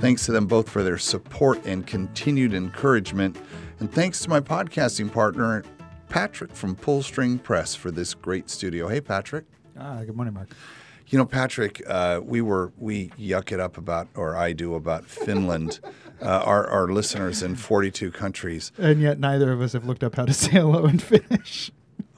Thanks to them both for their support and continued encouragement. And thanks to my podcasting partner, Patrick from Pullstring Press, for this great studio. Hey, Patrick. Ah, good morning, Mark. You know, Patrick, uh, we were we yuck it up about, or I do about Finland. uh, our our listeners in 42 countries. And yet, neither of us have looked up how to say hello in Finnish.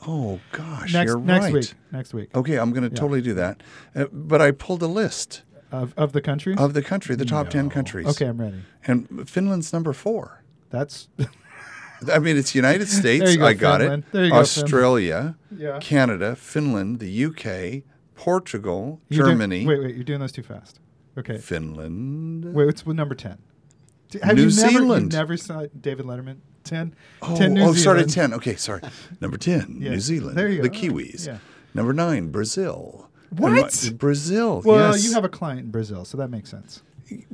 Oh gosh, next you're next right. week. Next week. Okay, I'm going to Yeah. totally do that. Uh, but I pulled a list Of of the countries. of the country, the top 10 countries. okay, I'm ready. And Finland's number four. That's I mean, it's United States. go, I got Finland. it. There you go, Australia, Yeah. Canada, Finland, the UK, Portugal, You're doing- Germany, wait, wait, you're doing those too fast. Okay. Finland. Wait, what's number ten? Have New you never, Zealand. You never saw David Letterman? Ten. Oh, 10 New oh sorry, 10. Okay, sorry. Number 10, Yeah. New Zealand. There you The. Kiwis. Yeah. Number 9, Brazil. What? my- Brazil. Well, yes. you have a client in Brazil, so that makes sense.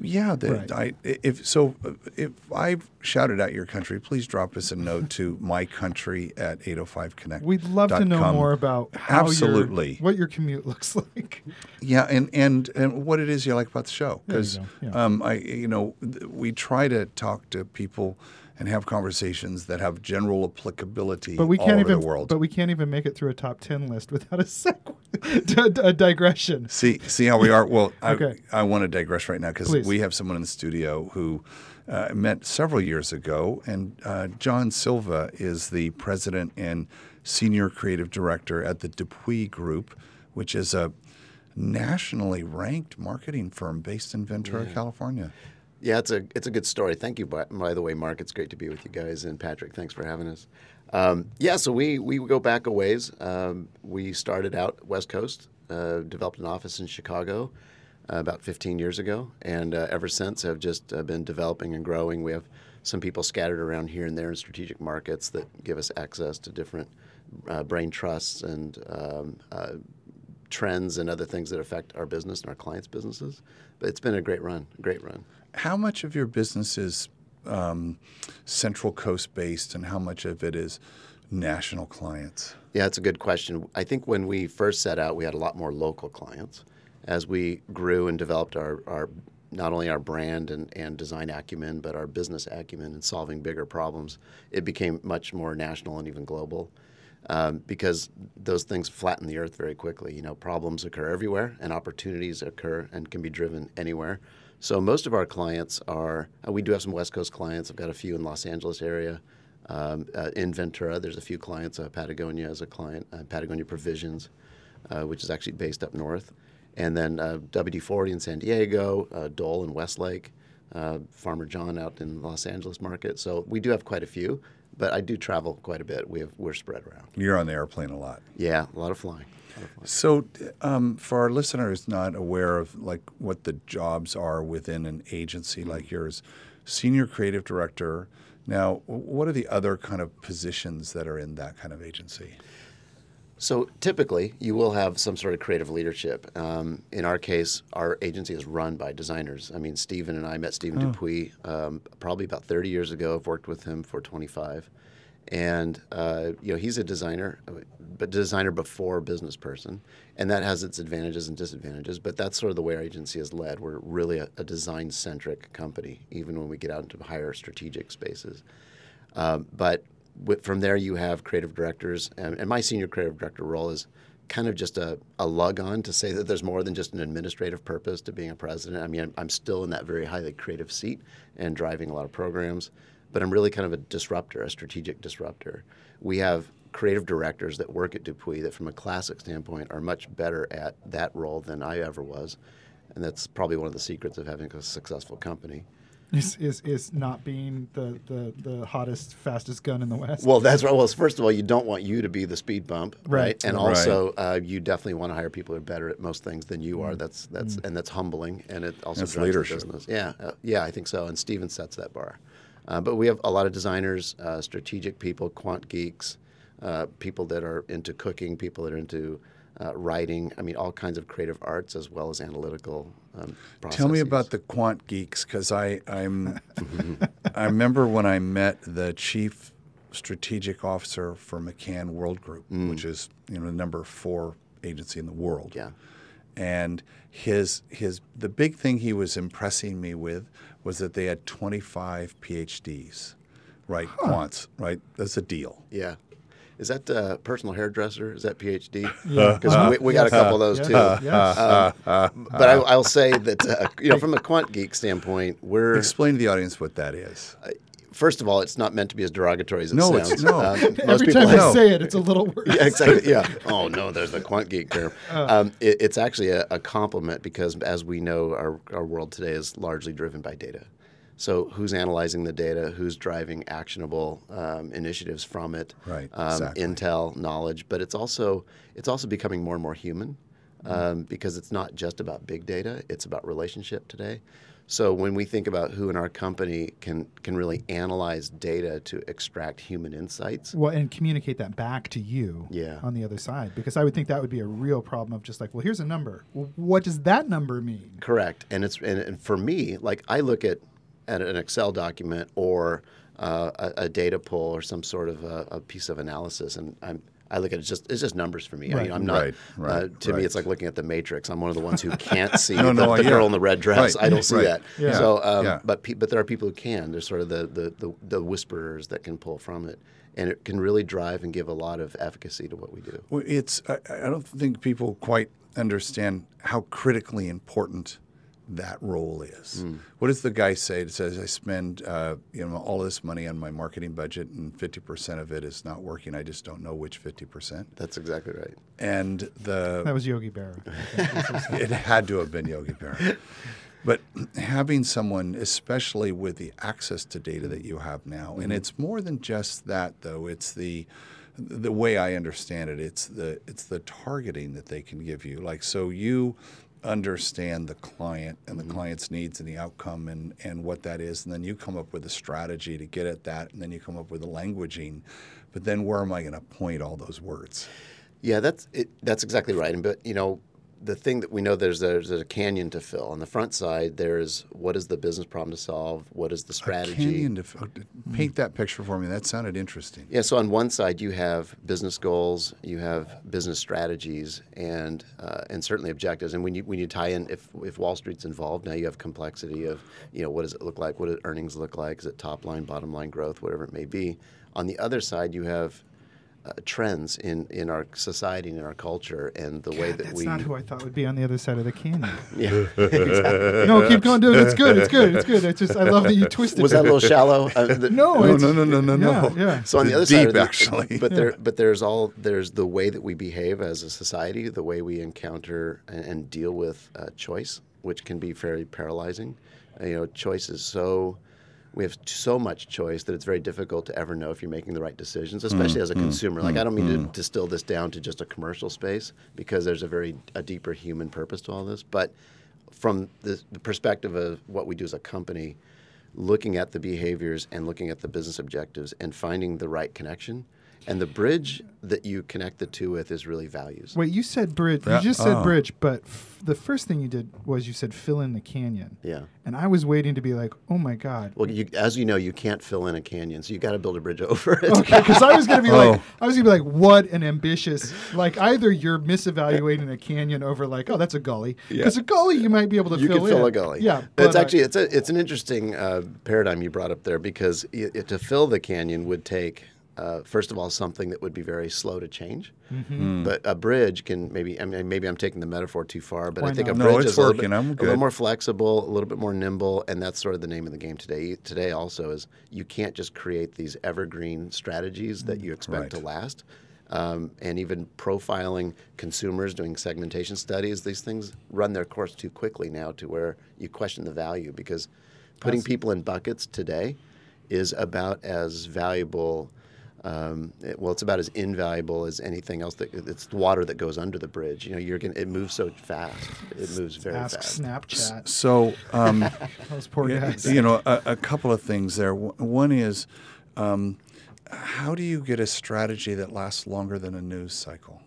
Yeah, the, Right. I, if so, uh, if I shouted out your country, please drop us a note to my country at 805 Connect. We'd love to know more about how your- Absolutely. what your commute looks like. Yeah, and, and and what it is you like about the show because yeah. um, I you know th- we try to talk to people and have conversations that have general applicability But we all can't over even. the world. But we can't even make it through a top ten list without a segue, a digression. See, see how we are. Well, Okay. I, I want to digress right now because we have someone in the studio who uh, met several years ago, and uh, John Silva is the president and senior creative director at the DuPuis Group, which is a nationally ranked marketing firm based in Ventura, California. Yeah, it's a it's a good story. Thank you, by, by the way, Mark. It's great to be with you guys, and Patrick, thanks for having us. Um, yeah, so we we go back a ways. Um, we started out West Coast, uh, developed an office in Chicago uh, about 15 years ago, and uh, ever since have just uh, been developing and growing. We have some people scattered around here and there in strategic markets that give us access to different uh, brain trusts and um, uh, trends and other things that affect our business and our clients' businesses. But it's been a great run, great run. How much of your business is um, Central Coast based, and how much of it is national clients? Yeah, it's a good question. I think when we first set out, we had a lot more local clients. As we grew and developed our, our not only our brand and, and design acumen, but our business acumen and solving bigger problems, it became much more national and even global. Um, because those things flatten the earth very quickly. You know, problems occur everywhere, and opportunities occur and can be driven anywhere. So most of our clients are. Uh, we do have some West Coast clients. I've got a few in Los Angeles area. Um, uh, in Ventura, there's a few clients. Uh, Patagonia as a client. Uh, Patagonia Provisions, uh, which is actually based up north, and then uh, WD-40 in San Diego, Dole in Westlake, Farmer John out in Los Angeles market. So we do have quite a few, but I do travel quite a bit. We have we're spread around. You're on the airplane a lot. Yeah, a lot of flying. Lot of flying. So, um, for our listeners not aware of like what the jobs are within an agency like yours, senior creative director. Now, what are the other kind of positions that are in that kind of agency? So typically, you will have some sort of creative leadership. Um, in our case, our agency is run by designers. I mean, Stephen and I met Stephen DuPuis um, probably about 30 years ago. I've worked with him for 25, and uh, you know he's a designer, but designer before business person, and that has its advantages and disadvantages. But that's sort of the way our agency is led. We're really a, a design-centric company, even when we get out into higher strategic spaces. Um, but from there, you have creative directors, and, and my senior creative director role is kind of just a, a lug on to say that there's more than just an administrative purpose to being a president. I mean, I'm, I'm still in that very highly creative seat and driving a lot of programs, but I'm really kind of a disruptor, a strategic disruptor. We have creative directors that work at DuPuis that, from a classic standpoint, are much better at that role than I ever was. And that's probably one of the secrets of having a successful company. Is, is is not being the, the, the hottest, fastest gun in the West. Well, that's right. Well, first of all, you don't want you to be the speed bump, right? Right. And Right. also, uh, you definitely want to hire people who are better at most things than you are. That's that's and that's humbling, and it also That's drives leadership. the business. Yeah, uh, yeah, I think so. And Steven sets that bar. Uh, but we have a lot of designers, uh, strategic people, quant geeks, uh, people that are into cooking, people that are into uh, writing. I mean, all kinds of creative arts as well as analytical um. Tell me about the quant geeks, because I I'm I remember when I met the chief strategic officer for McCann Worldgroup, which is you know the number four agency in the world. Yeah. And his his the big thing he was impressing me with was that they had 25 PhDs, right? Quants, right? That's a deal. Yeah. Is that uh, personal hairdresser? Is that PhD? Yeah. Because we, we got a couple of those Yes. too. Yes. But I, I'll say that uh, you know, from a quant geek standpoint, we're Explain to the audience what that is. first of all, it's not meant to be as derogatory as it No, it's- sounds. no. Um, most Every people time I say it, it's a little worse. yeah, exactly. Yeah. Oh no, there's the quant geek term. Uh. Um, it, it's actually a, a compliment because, as we know, our, our world today is largely driven by data. So, who's analyzing the data? Who's driving actionable um, initiatives from it? Right, Um, exactly. Intel, knowledge, but it's also it's also becoming more and more human Mm-hmm. because it's not just about big data; it's about relationship today. So when we think about who in our company can can really analyze data to extract human insights, Well, and communicate that back to you Yeah. on the other side. Because I would think that would be a real problem of just like, well, here's a number. Well, what does that number mean? Correct, and it's and, and for me, like I look at an Excel document or uh, a, a data pull or some sort of a, a piece of analysis, and I'm I look at it just it's just numbers for me. I Right. mean, I'm not. Right, uh, right, to me, it's like looking at the Matrix. I'm one of the ones who can't see No, the, no, the yeah. girl in the red dress. I don't see that. Yeah. So, um, Yeah. but pe- but there are people who can. There's sort of the, the the the whisperers that can pull from it, and it can really drive and give a lot of efficacy to what we do. Well, it's I, I don't think people quite understand how critically important that role is. Hmm. What does the guy say? It says I spend uh, you know all this money on my marketing budget, and fifty percent of it is not working. I just don't know which fifty percent. That's exactly right. And the That was Yogi Berra. it had to have been Yogi Berra. But having someone, especially with the access to data that you have now, and it's more than just that, though. It's the the way I understand it. It's the it's the targeting that they can give you. Like so, you understand the client and the mm-hmm. client's needs and the outcome and, and what that is and then you come up with a strategy to get at that and then you come up with the languaging. But then where am i going to point all those words? Yeah, that's it, that's exactly right. And but you know, the thing that we know there's there's a canyon to fill. On the front side, there's what is the business problem to solve? What is the strategy? Canyon to, oh, d- paint that picture for me. That sounded interesting. Yeah, so on one side you have business goals, you have business strategies, and uh, and certainly objectives. And when you when you tie in, if if Wall Street's involved, now you have complexity of you know what does it look like? What do earnings look like? Is it top line, bottom line growth, whatever it may be? On the other side, you have uh, trends in in our society and in our culture, and the way that That's we That's not who I thought would be on the other side of the canyon. yeah. no, keep going, dude. It's good. It's good. It's good. It's just I love that you twisted. Was it. that a little shallow? Uh, the- No, No, it's, no, no, no, no, yeah, no. Yeah. So on the other Deep, side, of the, actually. but there, but there's all there's the way that we behave as a society, the way we encounter and, and deal with uh, choice, which can be very paralyzing. Uh, you know, choice is so we have so much choice that it's very difficult to ever know if you're making the right decisions, mm, especially as a mm, consumer. Like mm, I don't mean to distill this down to just a commercial space because there's a very a deeper human purpose to all this, but from the, the perspective of what we do as a company, looking at the behaviors and looking at the business objectives and finding the right connection. And the bridge that you connect the two with is really values. Wait, you said bridge. You just said oh. bridge, but f- the first thing you did was you said fill in the canyon. Yeah. And I was waiting to be like, oh my god. Well, you, as you know, you can't fill in a canyon, so you got to build a bridge over it. Okay, because I was gonna be like, Oh. I was gonna be like, what an ambitious. Like either you're misevaluating a canyon over like, oh, that's a gully. Because a gully you might be able to you fill can fill a gully. Yeah, but it's uh, actually it's a it's an interesting uh, paradigm you brought up there because i i- to fill the canyon would take. Uh, first of all, something that would be very slow to change, Mm-hmm. but a bridge can maybe. I mean, maybe I'm taking the metaphor too far, but Why I think not? a bridge it's is a little, bit, I'm a little more flexible, a little bit more nimble, and that's sort of the name of the game today. Today also is you can't just create these evergreen strategies that you expect to last. Um, and even profiling consumers, doing segmentation studies, these things run their course too quickly now to where you question the value because putting people in buckets today is about as valuable Um, it- well, it's about as invaluable as anything else. That it's the water that goes under the bridge. You know, you're gonna. It moves so fast. It moves very Ask fast. Snapchat. So, um, Those poor guys. You know, a, a couple of things there. One is, um, how do you get a strategy that lasts longer than a news cycle?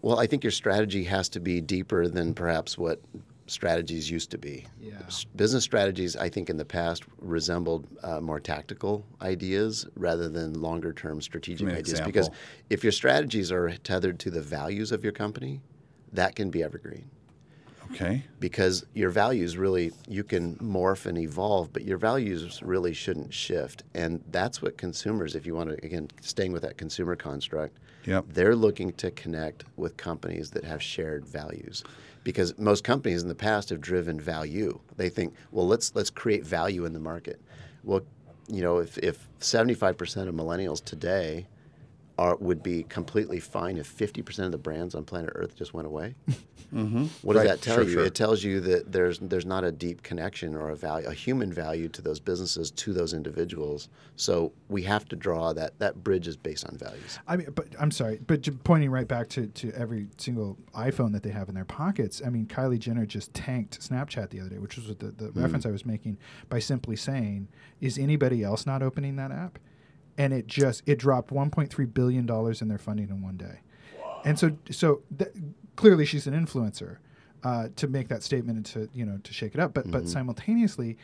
Well, I think your strategy has to be deeper than perhaps what strategies used to be. Yeah. Business strategies, I think, in the past resembled uh, more tactical ideas rather than longer term strategic ideas. Because if your strategies are tethered to the values of your company, that can be evergreen. Okay. because your values really you can morph and evolve but your values really shouldn't shift and that's what consumers if you want to again staying with that consumer construct Yep. they're looking to connect with companies that have shared values because most companies in the past have driven value. They think well let's let's create value in the market. Well you know if, if 75% of millennials today are, would be completely fine if 50% of the brands on planet Earth just went away. What does Right, that tell sure, you? sure. It tells you that there's there's not a deep connection or a value, a human value to those businesses, to those individuals. So we have to draw that that bridge is based on values. I mean, but I'm sorry, but pointing right back to, to every single iPhone that they have in their pockets. I mean, Kylie Jenner just tanked Snapchat the other day, which was the, the Mm-hmm. reference I was making by simply saying, "Is anybody else not opening that app?" And it just it dropped 1.3 billion dollars in their funding in one day. And so so th- clearly she's an influencer uh, to make that statement and to you know to shake it up. But but simultaneously,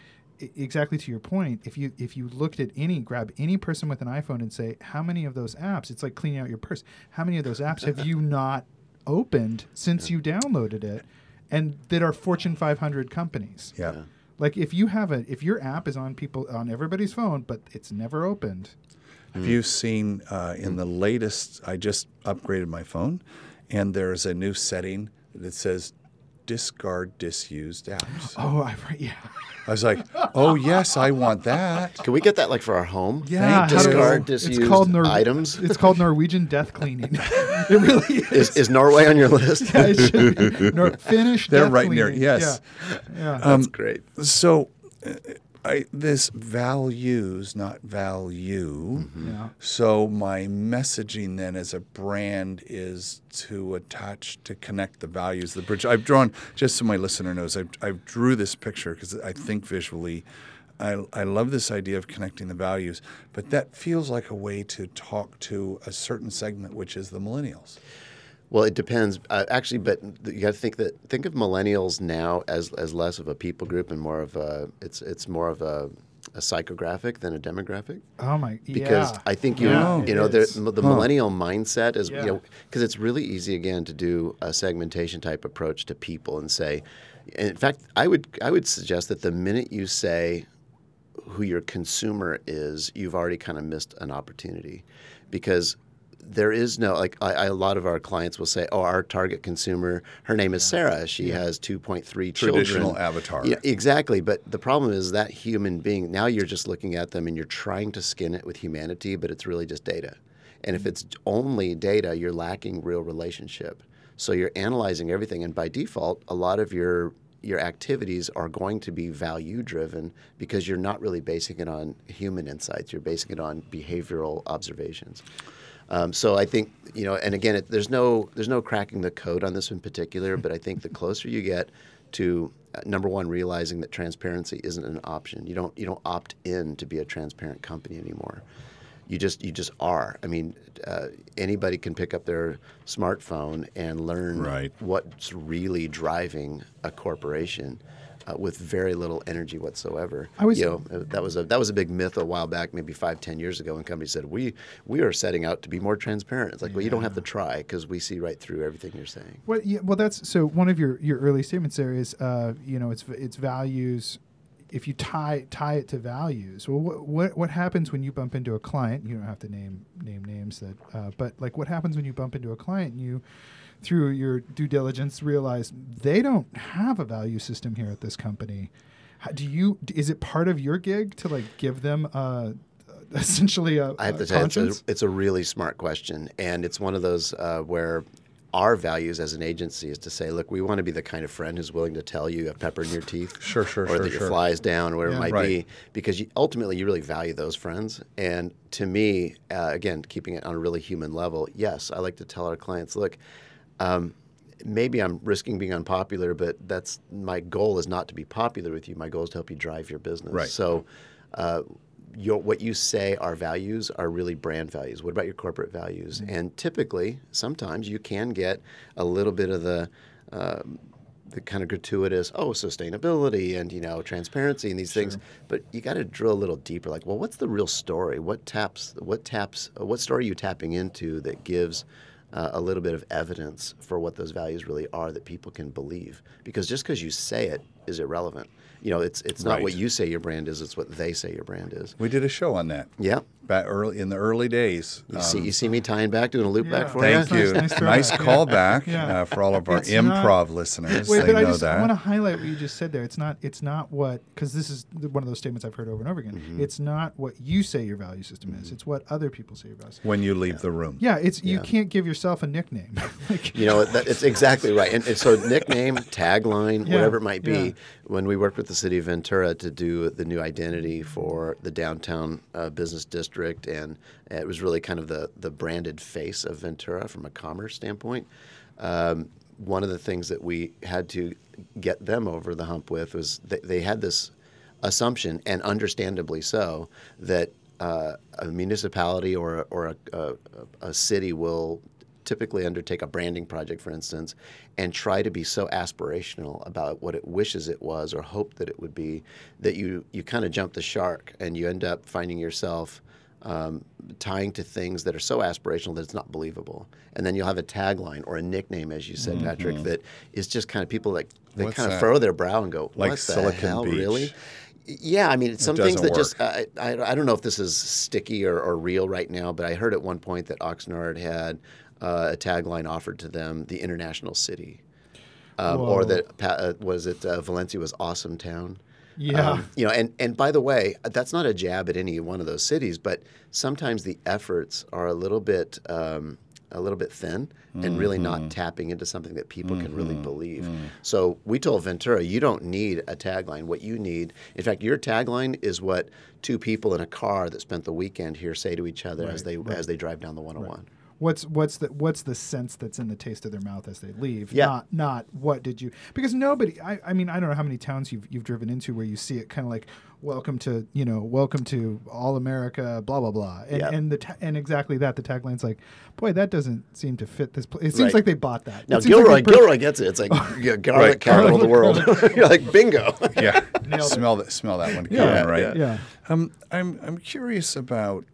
i- exactly to your point, if you if you looked at any grab any person with an iPhone and say how many of those apps, it's like cleaning out your purse. How many of those apps have you not opened since you downloaded it, and that are Fortune 500 companies? Yeah. Like if you have a if your app is on people on everybody's phone, but it's never opened. Have you seen uh, in the latest? I just upgraded my phone, and there's a new setting that says discard disused apps. Oh, I yeah. I was like, oh yes, I want that. Can we get that like for our home? Yeah, how do- Discard it's disused called Nor- items. It's called Norwegian death cleaning. it really is. Is, is Norway on your list? Yeah, it should be. Nor- Finnish They're death right near- cleaning. yes. Yeah. yeah. That's great. So, uh, I this values, not value. Mm-hmm. yeah. So my messaging then as a brand is to attach to connect the values of the bridge. I've drawn just so my listener knows. I've, I've drew this picture because I think visually. I, I love this idea of connecting the values, but that feels like a way to talk to a certain segment, which is the millennials. Well, it depends. Uh, actually, but you got to think that think of millennials now as as less of a people group and more of a it's it's more of a, a psychographic than a demographic. Oh my. because yeah. I think you Yeah, you it know the, is. the millennial mindset is Yeah. you know because it's really easy again to do a segmentation type approach to people and say, in fact, I would I would suggest that the minute you say who your consumer is, you've already kind of missed an opportunity because there is no like I, I, a lot of our clients will say, "Oh, our target consumer, her name is Sarah. She has 2.3 children." Traditional avatar. Yeah, exactly. But the problem is that human being. Now you're just looking at them and you're trying to skin it with humanity, but it's really just data. And if mm-hmm. it's only data, you're lacking real relationship. So you're analyzing everything, and by default, a lot of your your activities are going to be value driven because you're not really basing it on human insights. You're basing it on behavioral observations. Um, so I think you know, and again, it, there's no there's no cracking the code on this in particular, but I think the closer you get to uh, number one, realizing that transparency isn't an option. You don't you don't opt in to be a transparent company anymore. You just you just are. I mean, uh, anybody can pick up their smartphone and learn Right. what's really driving a corporation. Uh, with very little energy whatsoever. I was- you know, that was a that was a big myth a while back, maybe five, ten years ago, when companies said we we are setting out to be more transparent. It's like, well, you don't have to try because we see right through everything you're saying. Well, yeah, well, that's so. One of your, your early statements there is, uh, you know, it's it's values. If you tie tie it to values, well, what what, what happens when you bump into a client? You don't have to name name names that, uh, but like, what happens when you bump into a client and you, through your due diligence, realize they don't have a value system here at this company. How, do you? Is it part of your gig to like give them uh, essentially a, I have a to say, it's a, conscience? it's a really smart question, and it's one of those uh, where our values as an agency is to say, look, we want to be the kind of friend who's willing to tell you you have pepper in your teeth, Sure, sure, or sure, that sure. your flies down, or whatever Yeah. it might Right. be, because you, ultimately you really value those friends. And to me, uh, again, keeping it on a really human level, yes, I like to tell our clients, look. Um, Maybe I'm risking being unpopular, but that's my goal is not to be popular with you. My goal is to help you drive your business. Right. So, uh, your, what you say are values are really brand values. What about your corporate values? And typically, sometimes you can get a little bit of the um, the kind of gratuitous, oh, sustainability and you know transparency and these things. But you got to drill a little deeper. Like, well, what's the real story? What taps? What taps? What story are you tapping into that gives? Uh, a little bit of evidence for what those values really are that people can believe. Because just because you say it is irrelevant. You know it's it's not what you say your brand is it's what they say your brand is. We did a show on that. yeah Back early in the early days. you Um, see you see me tying back doing a loop Yeah. back for Thank you you. Nice- nice Nice, callback Yeah. uh, for all of our It's not- improv listeners. Wait, they but I just that. want to highlight what you just said there. It's not. It's not what because this is one of those statements I've heard over and over again. Mm-hmm. It's not what you say your value system is. It's what other people say your value. System. when you leave the room. Yeah, it's you can't give yourself a nickname. like, you know that, it's exactly right and, and so nickname tagline Yeah, whatever it might be yeah. when we worked with the city of ventura to do the new identity for the downtown uh, business district and it was really kind of the, the branded face of ventura from a commerce standpoint. Um, one of the things that we had to get them over the hump with was they, they had this assumption, and understandably so, that uh, a municipality or, or a, a, a city will typically undertake a branding project, for instance, and try to be so aspirational about what it wishes it was or hoped that it would be that you, you kind of jump the shark and you end up finding yourself um, tying to things that are so aspirational that it's not believable. And then you'll have a tagline or a nickname, as you said, Patrick, that is just kind of people like they What's kind of furrow their brow and go, Like "What Silicon hell, Beach. really?" Yeah, I mean, it's some things doesn't that just I, I, I don't know if this is sticky or, or real right now, but I heard at one point that Oxnard had uh, a tagline offered to them, "The International City," um, or that uh, was it uh, Valencia was awesome town. Yeah. Um, you know, and, and by the way, that's not a jab at any one of those cities, but sometimes the efforts are a little bit um, a little bit thin and really Mm-hmm. not tapping into something that people can really believe. So we told Ventura, you don't need a tagline. What you need, in fact, your tagline is what two people in a car that spent the weekend here say to each other as they as they drive down the 101. What's what's the what's the sense that's in the taste of their mouth as they leave Yeah. not not what did you because nobody I, I mean i don't know how many towns you've, you've driven into where you see it kind of like welcome to you know welcome to all america blah blah blah and Yeah. and the ta- and exactly that the tagline's like boy that doesn't seem to fit this place it seems Right. like they bought that Now It seems like Gilroy, per- Gilroy gets it. It's like yeah, garlic Right. capital of the world. You're like bingo. Yeah, Nailed it. smell that. Smell that one coming, yeah right? yeah Um, I'm I'm curious about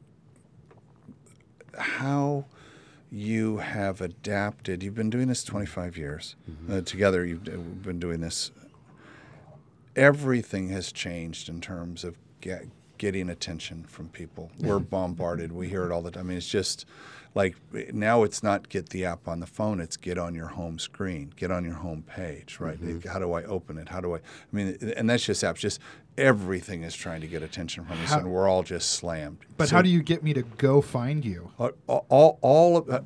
how you have adapted. You've been doing this 25 years uh, together. You've uh, been doing this. Everything has changed in terms of get, getting attention from people. We're bombarded. We hear it all the time. I mean, it's just like now it's not get the app on the phone. It's get on your home screen, get on your home page, right? How do I open it? How do I? I mean, and that's just apps. Just everything is trying to get attention from us, How- and we're all just slammed. but So- how do you get me to go find you all, all, all of uh,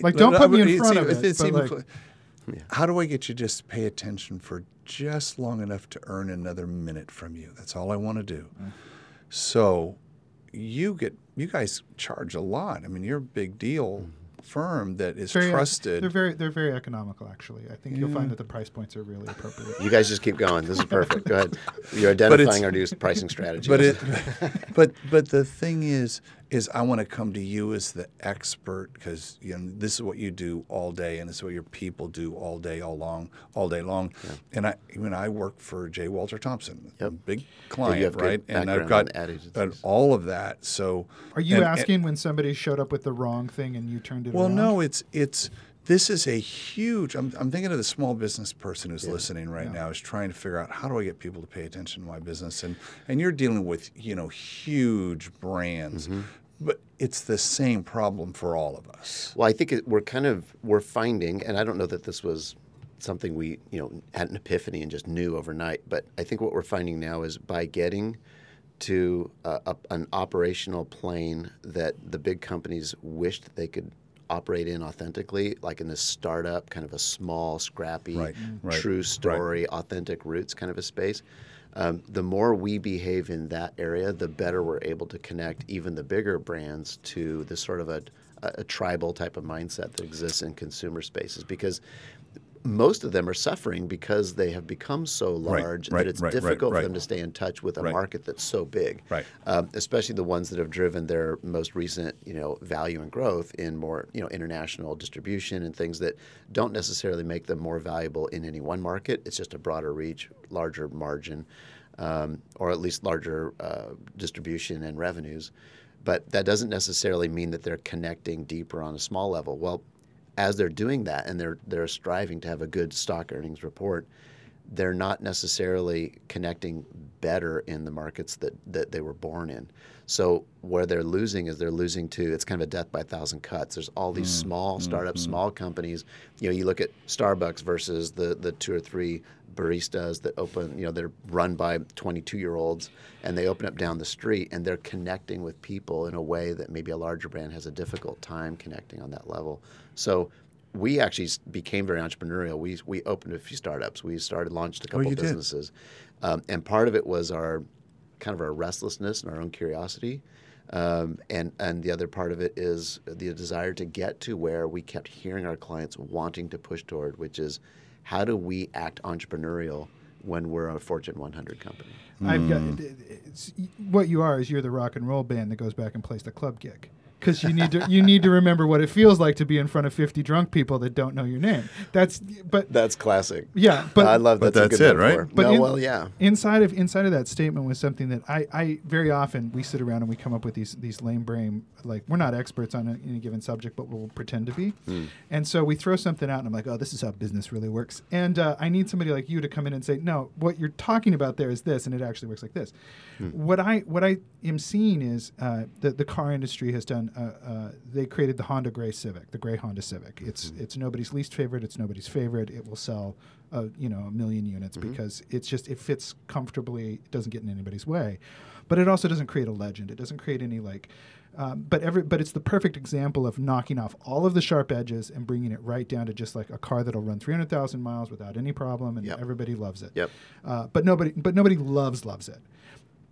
Like, don't put me in it's front even- of it, it's but, like- cl- How do I get you just to pay attention for just long enough to earn another minute from you? That's all I want to do. Mm. So, you get you guys charge a lot. I mean, you're a big deal firm that is very, uh, trusted. they're very they're very economical actually i think you'll find that the price points are really appropriate You guys just keep going. This is perfect. Go ahead. You're identifying our new pricing strategy. but it but but the thing is is I want to come to you as the expert because you know this is what you do all day and this is what your people do all day all long all day long and I when I work for J Walter Thompson a Yep. big client have good right and I've got on ad agencies. uh, all of that so Are you and- and- asking when somebody showed up with the wrong thing and you turned it well, around? no, it's it's this is a huge. I'm, I'm thinking of the small business person who's listening right now is trying to figure out how do I get people to pay attention to my business, and and you're dealing with you know huge brands, Mm-hmm. but it's the same problem for all of us. Well, I think it, we're kind of we're finding, and I don't know that this was something we you know had an epiphany and just knew overnight, but I think what we're finding now is by getting to a, an operational plane that the big companies wished they could operate in authentically, like in this startup, kind of a small, scrappy, Right, right, true right. story, authentic roots kind of a space. Um, the more we behave in that area, the better we're able to connect even the bigger brands to this sort of a, a, a tribal type of mindset that exists in consumer spaces because most of them are suffering because they have become so large right, that it's right, right, difficult right. for them to stay in touch with a Right. market that's so big. Right. Um, especially the ones that have driven their most recent, you know, value and growth in more, you know, international distribution and things that don't necessarily make them more valuable in any one market. It's just a broader reach, larger margin, um, or at least larger uh, distribution and revenues. But that doesn't necessarily mean that they're connecting deeper on a small level. Well, as they're doing that and they're they're striving to have a good stock earnings report, they're not necessarily connecting better in the markets that, that they were born in. So where they're losing is they're losing to it's kind of a death by a thousand cuts. There's all these mm, small mm, startups, mm. small companies. You know, you look at Starbucks versus the the two or three baristas that open, you know, they're run by 22 year olds and they open up down the street and they're connecting with people in a way that maybe a larger brand has a difficult time connecting on that level. So we actually became very entrepreneurial. We, we opened a few startups. We started, launched a couple Oh, you businesses. Um, and part of it was our kind of our restlessness and our own curiosity. Um, and, and the other part of it is the desire to get to where we kept hearing our clients wanting to push toward, which is how do we act entrepreneurial when we're a Fortune 100 company? I've got Hmm. it's, what you are is you're the rock and roll band that goes back and plays the club gig because you need to you need to remember what it feels like to be in front of 50 drunk people that don't know your name. That's but That's classic. yeah, but I love that. that's, that's good it, right? But no, in- well, yeah. inside of inside of that statement was something that I, I very often we sit around and we come up with these these lame brain like we're not experts on a, any given subject but we'll pretend to be and so we throw something out and I'm like oh this is how business really works and uh, I need somebody like you to come in and say no what you're talking about there is this and it actually works like this what I what I am seeing is uh, that the car industry has done uh, uh, they created the Honda Gray Civic the gray Honda Civic. It's it's nobody's least favorite it's nobody's favorite. It will sell uh, you know a million units because it's just it fits comfortably it doesn't get in anybody's way. But it also doesn't create a legend. It doesn't create any like um, but every but it's the perfect example of knocking off all of the sharp edges and bringing it right down to just like a car that'll run 300,000 miles without any problem and Yep. everybody loves it. Yep. uh, but nobody but nobody loves loves it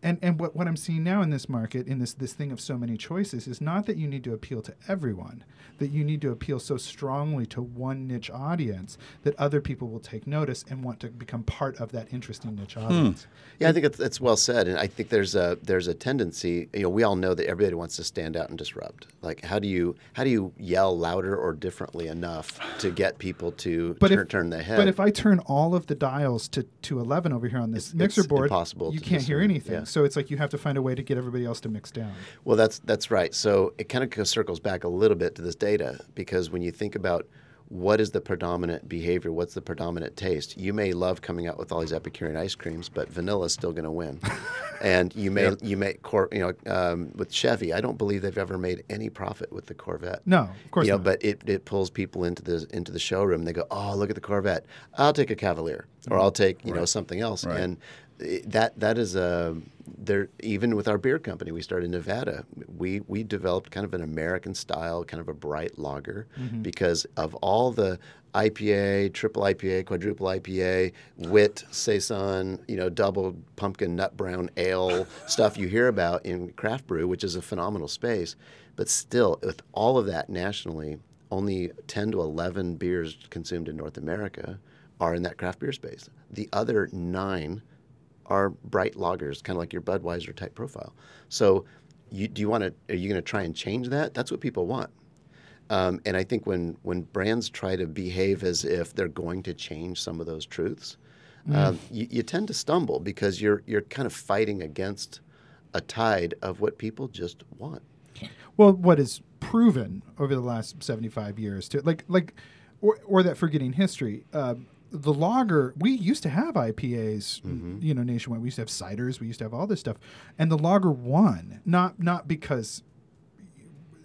and and what, what I'm seeing now in this market in this this thing of so many choices is not that you need to appeal to everyone that you need to appeal so strongly to one niche audience that other people will take notice and want to become part of that interesting niche hmm. audience Yeah, I think it's, it's well said, and I think there's a there's a tendency. You know, we all know that everybody wants to stand out and disrupt. Like, how do you how do you yell louder or differently enough to get people to But turn, if, turn their head? but if I turn all of the dials to, to 11 over here on this It's- mixer it's board, impossible you can't hear anything. Yeah. So it's like you have to find a way to get everybody else to mix down. Well, that's that's right. So it kind of circles back a little bit to this data because when you think about what is the predominant behavior, what's the predominant taste, you may love coming out with all these Epicurean ice creams, but vanilla is still going to win. and you may you may cor- you know um, with Chevy, I don't believe they've ever made any profit with the Corvette. No, of course you know, not. but it, it pulls people into the into the showroom. They go, oh, look at the Corvette. I'll take a Cavalier, or I'll take you know something else. Right. And that that is a there. Even with our beer company, we started in Nevada. We we developed kind of an American style, kind of a bright lager, mm-hmm. because of all the IPA, triple IPA, quadruple IPA, wit, saison, you know, double pumpkin nut brown ale stuff you hear about in craft brew, which is a phenomenal space. But still, with all of that nationally, only 10 to 11 beers consumed in North America are in that craft beer space. The other nine are bright lagers, kind of like your Budweiser type profile. So, you, do you want to? Are you going to try and change that? That's what people want. Um, and I think when when brands try to behave as if they're going to change some of those truths, um, you, you tend to stumble because you're you're kind of fighting against a tide of what people just want. Well, what is proven over the last 75 years to like like or, or that forgetting history uh, the lager we used to have IPAs you know nationwide we used to have ciders we used to have all this stuff and the lager won not not because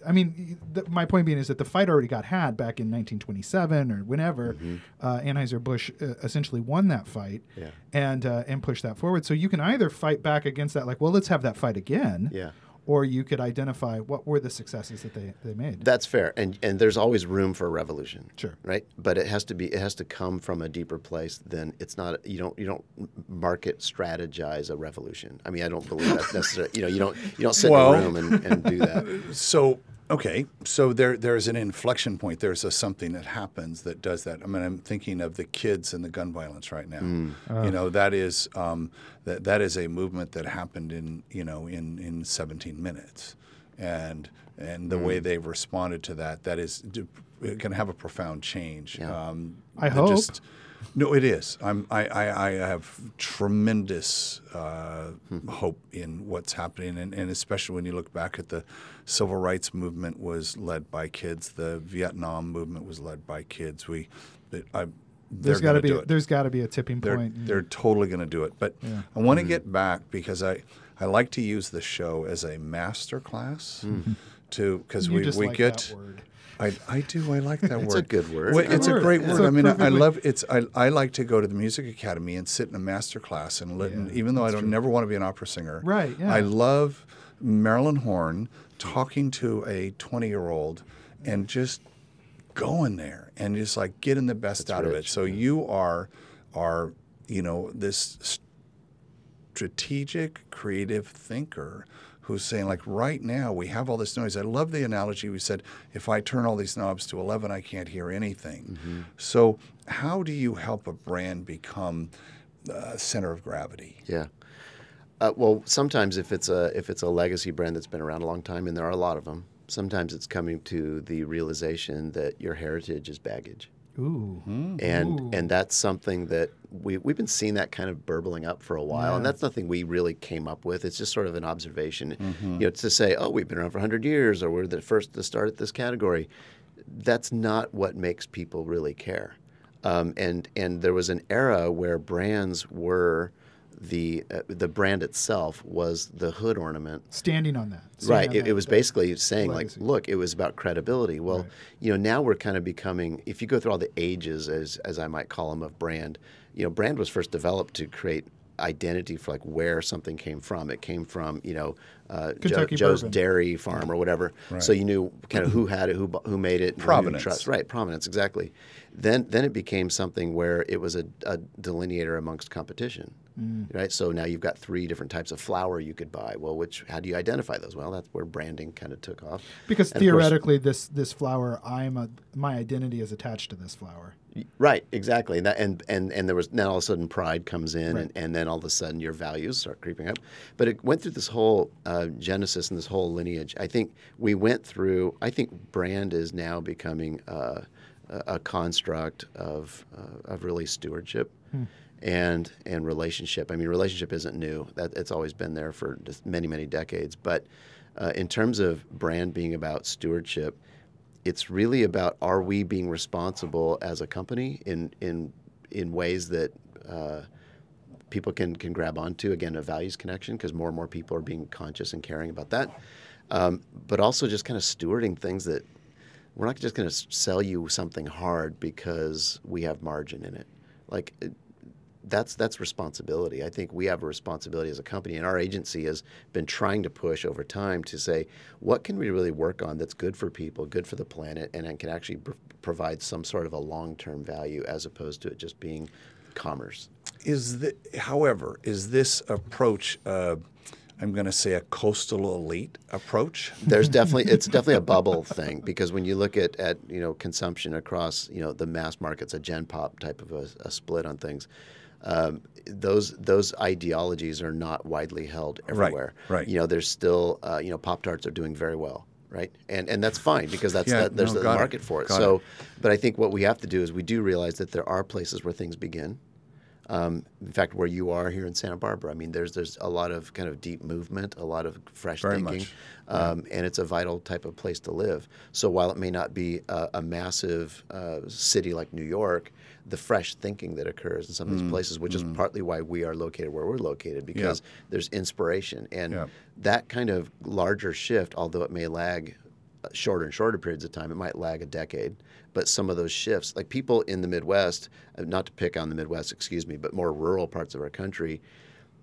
I mean, my point being is that the fight already got had back in 1927 or whenever. Uh, Anheuser Busch uh, essentially won that fight, Yeah. and uh, and pushed that forward. So you can either fight back against that, like, well, let's have that fight again, Yeah. Or you could identify what were the successes that they, they made. That's fair, and and there's always room for a revolution. Sure. Right, but it has to be it has to come from a deeper place than it's not. You don't you don't market strategize a revolution. I mean, I don't believe that's necessary. You know, you don't you don't sit Well- in a room and, and do that. So okay, so there there's an inflection point. There's a something that happens that does that. I mean, I'm thinking of the kids and the gun violence right now. You know, that is um, that that is a movement that happened in you know in in 17 minutes, and and the way they've responded to that that is going to have a profound change. Yeah. Um, I that hope. No, it is. I'm, I, I, I have tremendous uh, hmm. hope in what's happening, and, and especially when you look back at the civil rights movement was led by kids. The Vietnam movement was led by kids. We, it, I, there's got to be there's got to be a tipping They're, point. they're totally going to do it. But I want to mm-hmm. get back because I, I like to use the show as a master class hmm. to because we, we like get. That word. I, I do. I like that word. It's a good word. Well, It's a it's a great It's word. a I mean, I, I love it's. I, I like to go to the music academy and sit in a master class and, let, and Yeah, even though I don't never want to be an opera singer, Right, yeah. I love Marilyn Horne talking to a twenty year old and just going there and just like getting the best out of it. rich, So you are are you know this strategic, creative thinker who's saying, like, right now we have all this noise. I love the analogy we said, if I turn all these knobs to 11, I can't hear anything. So, how do you help a brand become uh, center of gravity? Yeah. Uh, well, sometimes if it's a if it's a legacy brand that's been around a long time, and there are a lot of them, sometimes it's coming to the realization that your heritage is baggage. Ooh. and Ooh. and that's something that we we've been seeing that kind of burbling up for a while, and that's nothing we really came up with. It's just sort of an observation, Mm-hmm. you know, to say, oh, we've been around for hundred years, or we're the first to start at this category. That's not what makes people really care. Um, and and there was an era where brands were the uh, the brand itself was the hood ornament Standing on that. Standing Right. on It, that- it was basically saying, legacy. like, look, it was about credibility. Well, Right. you know, now we're kind of becoming, if you go through all the ages, as, as I might call them, of brand, you know, brand was first developed to create identity for like where something came from. It came from, you know, uh, Joe, Joe's dairy farm or whatever. Right. So you knew kind of who had it, who, who made it, and Provenance. trust. Right. Provenance. Exactly. Then, then it became something where it was a, a delineator amongst competition. Mm. Right. So now you've got three different types of flour you could buy. Well, which how do you identify those? Well, that's where branding kind of took off. Because And of course- theoretically, this this flour, I'm a my identity is attached to this flour. Right, exactly. And that, and, and and there was then all of a sudden pride comes in, Right. and, and then all of a sudden your values start creeping up. But it went through this whole uh, genesis and this whole lineage. I think we went through. I think brand is now becoming uh, a, a construct of uh, of really stewardship. And and relationship. I mean, relationship isn't new. That it's always been there for many many decades. But uh, in terms of brand being about stewardship, it's really about are we being responsible as a company in in in ways that uh, people can can grab onto. Again, a values connection because more and more people are being conscious and caring about that. Um, but also just kind of stewarding things that we're not just going to sell you something hard because we have margin in it. Like that's that's responsibility. I think we have a responsibility as a company, and our agency has been trying to push over time to say what can we really work on that's good for people, good for the planet, and can actually pr- provide some sort of a long-term value as opposed to it just being commerce. Is the, however, is this approach? Uh, I'm going to say a coastal elite approach. There's definitely it's definitely a bubble thing because when you look at, at you know consumption across you know the mass markets, a gen pop type of a, a split on things. Um, those those ideologies are not widely held everywhere. right. right. You know, there's still uh, you know Pop Tarts are doing very well, right? And and that's fine because that's Yeah, that, there's no, the got it. market for it. Got so, it. but I think what we have to do is we do realize that there are places where things begin. Um, in fact, where you are here in Santa Barbara, I mean, there's there's a lot of kind of deep movement, a lot of fresh Very thinking, um, and it's a vital type of place to live. So while it may not be a, a massive uh, city like New York, the fresh thinking that occurs in some of these places, which is partly why we are located where we're located, because there's inspiration and Yeah. that kind of larger shift, although it may lag uh, shorter and shorter periods of time, it might lag a decade. But some of those shifts, like people in the Midwest, uh, not to pick on the Midwest, excuse me, but more rural parts of our country,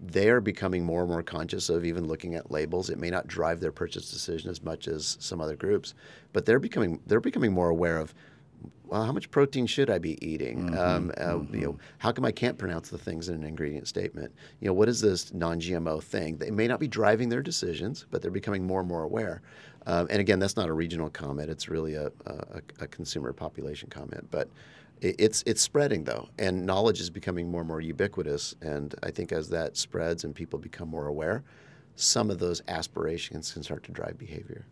they are becoming more and more conscious of even looking at labels. It may not drive their purchase decision as much as some other groups, but they're becoming they're becoming more aware of well, how much protein should I be eating? Mm-hmm, Um, uh, You know, how come I can't pronounce the things in an ingredient statement? You know, what is this non-GMO thing? They may not be driving their decisions, but they're becoming more and more aware. Um, and again, that's not a regional comment; it's really a, a, a consumer population comment. But it, it's it's spreading though, and knowledge is becoming more and more ubiquitous. And I think as that spreads and people become more aware, some of those aspirations can start to drive behavior.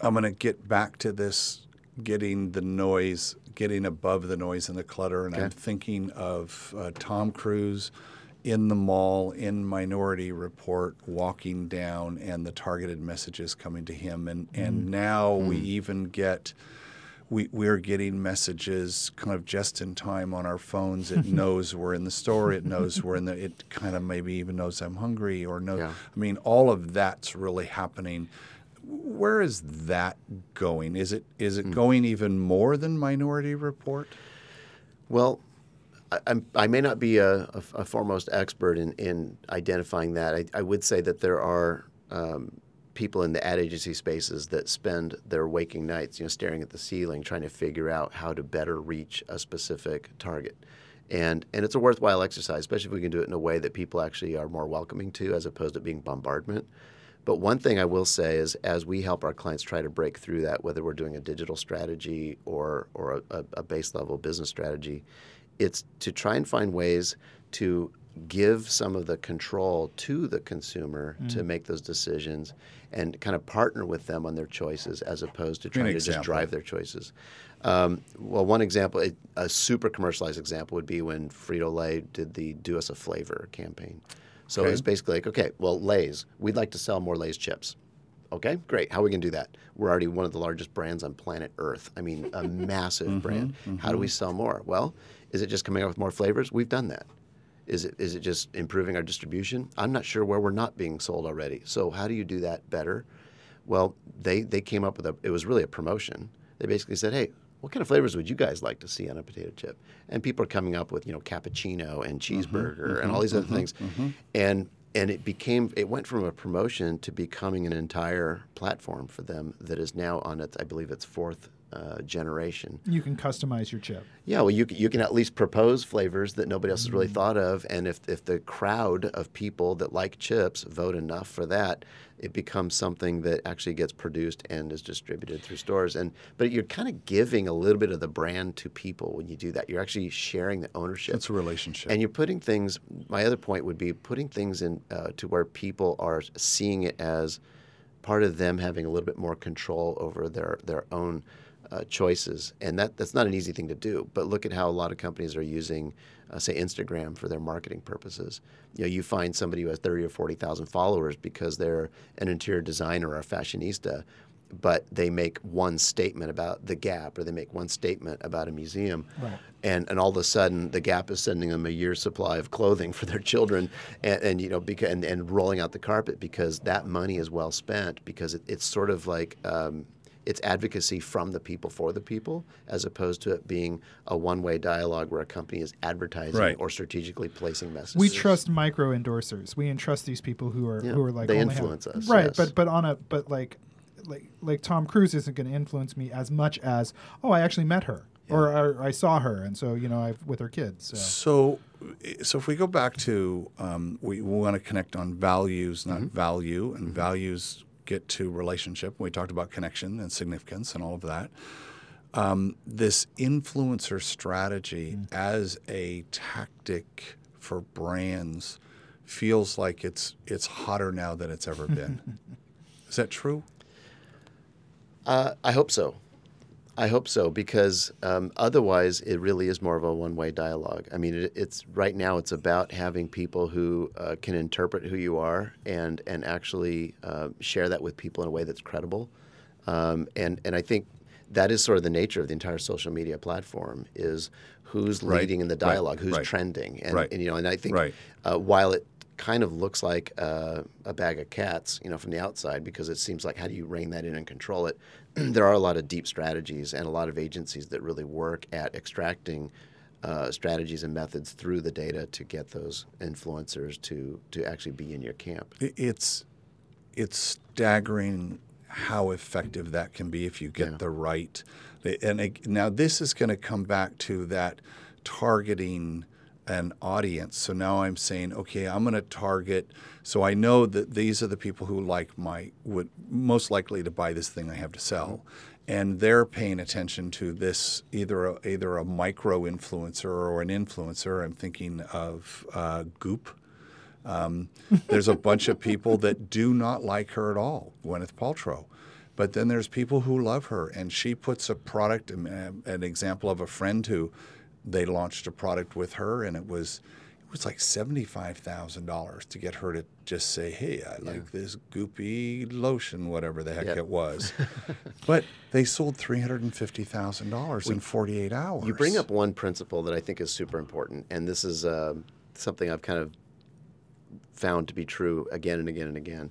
I'm going to get back to this getting the noise, getting above the noise and the clutter. And I'm thinking of uh, Tom Cruise in the mall in Minority Report walking down and the targeted messages coming to him. And, and now we even get. We, we're getting messages kind of just in time on our phones. It knows we're in the store. It knows we're in the. It kind of maybe even knows I'm hungry or know. Yeah. I mean, all of that's really happening where is that going? Is it is it going even more than Minority Report? Well, I, I may not be a, a, a foremost expert in, in identifying that. I, I would say that there are um, people in the ad agency spaces that spend their waking nights, you know, staring at the ceiling, trying to figure out how to better reach a specific target. And, and it's a worthwhile exercise, especially if we can do it in a way that people actually are more welcoming to, as opposed to being bombardment. But one thing I will say is, as we help our clients try to break through that, whether we're doing a digital strategy or or a, a base level business strategy, it's to try and find ways to give some of the control to the consumer to make those decisions and kind of partner with them on their choices as opposed to Give me an trying to just drive their choices. Um, well, one example, a, a super commercialized example would be when Frito Lay did the "Do Us a Flavor" campaign. So Okay. it was basically like, okay, well, Lay's, we'd like to sell more Lay's chips. Okay, great. How are we going to do that? We're already one of the largest brands on planet Earth. I mean, a massive mm-hmm, brand. Mm-hmm. How do we sell more? Well, is it just coming out with more flavors? We've done that. Is it is it just improving our distribution? I'm not sure where we're not being sold already. So how do you do that better? Well, they they came up with a. It was really a promotion. They basically said, hey. What kind of flavors would you guys like to see on a potato chip? And people are coming up with, you know, cappuccino and mm-hmm, cheeseburger and mm-hmm, all these other mm-hmm, things. And and it became it went from a promotion to becoming an entire platform for them that is now on its I believe its fourth uh, generation. You can customize your chip. Yeah, well, you, you can at least propose flavors that nobody else has really thought of, and if, if the crowd of people that like chips vote enough for that, it becomes something that actually gets produced and is distributed through stores. And but you're kind of giving a little bit of the brand to people when you do that. You're actually sharing the ownership. It's a relationship. And you're putting things. My other point would be putting things in uh, to where people are seeing it as part of them having a little bit more control over their their own uh, choices, and that that's not an easy thing to do. But look at how a lot of companies are using, uh, say, Instagram for their marketing purposes. You know, you find somebody who has thirty or forty thousand followers because they're an interior designer or a fashionista. But they make one statement about the Gap, or they make one statement about a museum, Right. and and all of a sudden the Gap is sending them a year's supply of clothing for their children, and, and you know because and, and rolling out the carpet because that money is well spent because it, it's sort of like um, it's advocacy from the people for the people as opposed to it being a one-way dialogue where a company is advertising Right. or strategically placing messages. We trust micro endorsers. We entrust these people who are Yeah, who are like they only have- influence us, right? yes. But but on a but like like like Tom Cruise isn't going to influence me as much as oh I actually met her or, or I saw her and so you know I've with her kids. So. So, so if we go back to, um, we, we want to connect on values, not Mm-hmm. value, and values get to relationship. We talked about connection and significance and all of that. Um, this influencer strategy Mm. as a tactic for brands feels like it's it's hotter now than it's ever been. Is that true? Uh, I hope so. I hope so because um, otherwise it really is more of a one-way dialogue. I mean, it, it's right now it's about having people who uh, can interpret who you are and and actually uh, share that with people in a way that's credible. Um, and and I think that is sort of the nature of the entire social media platform is who's Right, leading in the right, dialogue, who's right, trending, and, right, and you know, and I think right. uh, while it kind of looks like uh, a bag of cats, you know, from the outside, because it seems like how do you rein that in and control it? there are a lot of deep strategies and a lot of agencies that really work at extracting uh, strategies and methods through the data to get those influencers to to actually be in your camp. It's it's staggering how effective that can be if you get Yeah. the right. And ag- now this is going to come back to that targeting an audience. So now I'm saying, okay, I'm going to target. So I know that these are the people who like my would most likely to buy this thing I have to sell. And they're paying attention to this either a, either a micro influencer or an influencer. I'm thinking of uh, Goop, um, there's a bunch of people that do not like her at all, Gwyneth Paltrow. But then there's people who love her, and she puts a product. um, An example of a friend who they launched a product with her, and it was it was like seventy five thousand dollars to get her to just say, "Hey, I like this goopy lotion, whatever the heck Yep. it was." but they sold three hundred and fifty thousand dollars in forty eight hours. You bring up one principle that I think is super important, and this is uh, something I've kind of found to be true again and again and again.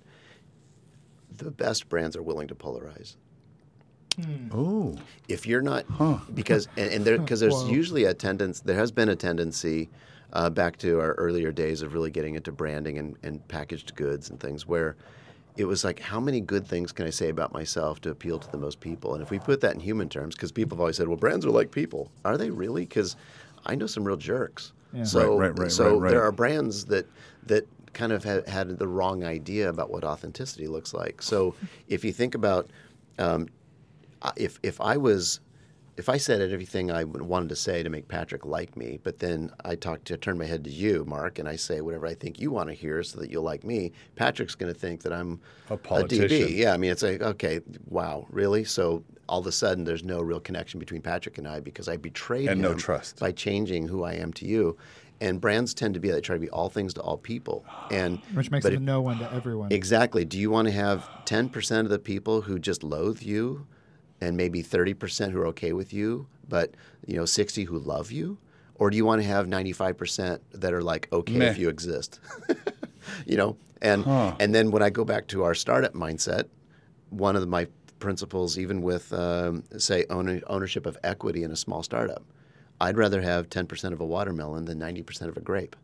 The best brands are willing to polarize. Oh, If you're not, because and, and there because there's Whoa. usually a tendency. There has been a tendency uh, back to our earlier days of really getting into branding and, and packaged goods and things where it was like, how many good things can I say about myself to appeal to the most people? And if we put that in human terms, because people have always said, well, brands are like people. Are they really? Because I know some real jerks. Yeah. So, Right, right, right, so right, there are brands that that kind of had, had the wrong idea about what authenticity looks like. So if you think about um, I- if if I was if I said everything I wanted to say to make Patrick like me, but then I talk to turn my head to you, Mark, and I say whatever I think you want to hear so that you'll like me, Patrick's going to think that I'm A DB. politician. Yeah, I mean it's like okay, wow, really? So all of a sudden there's no real connection between Patrick and I because I betrayed And no trust. by changing who I am to you. And brands tend to be they try to be all things to all people, and which makes but it no one to everyone. Exactly. Do you want to have 10% of the people who just loathe you and maybe 30% who are okay with you, but you know 60 who love you? Or do you want to have 95% that are like okay Meh. if you exist? you know, and Huh. and then when I go back to our startup mindset, one of my principles even with um, say own, ownership of equity in a small startup, I'd rather have 10% of a watermelon than 90% of a grape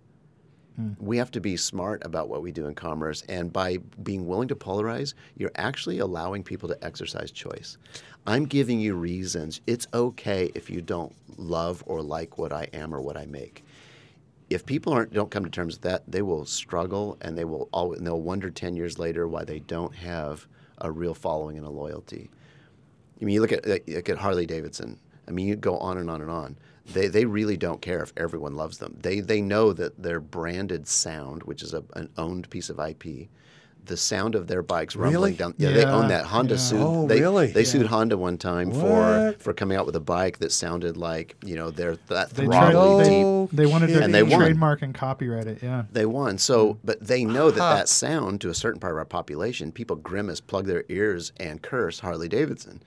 Hmm. we have to be smart about what we do in commerce and by being willing to polarize you're actually allowing people to exercise choice. I'm giving you reasons. It's okay if you don't love or like what i am or what i make. If people aren't don't come to terms with that they will struggle and they will always, and they'll wonder 10 years later why they don't have a real following and a loyalty. I mean, you look at look at Harley Davidson. I mean, you go on and on and on. They, they really don't care if everyone loves them. They, they know that their branded sound, which is a, an owned piece of IP, the sound of their bikes rumbling Really? down. Yeah, they own that. Honda yeah. sued. Oh, they, really? They sued Honda one time for What? for coming out with a bike that sounded like you know their that they tried. throbbly They, deep. No they wanted to And they won. trademark and copyright it. Yeah. They won. So, but they know that Huh. that sound to a certain part of our population, people grimace, plug their ears, and curse Harley Davidson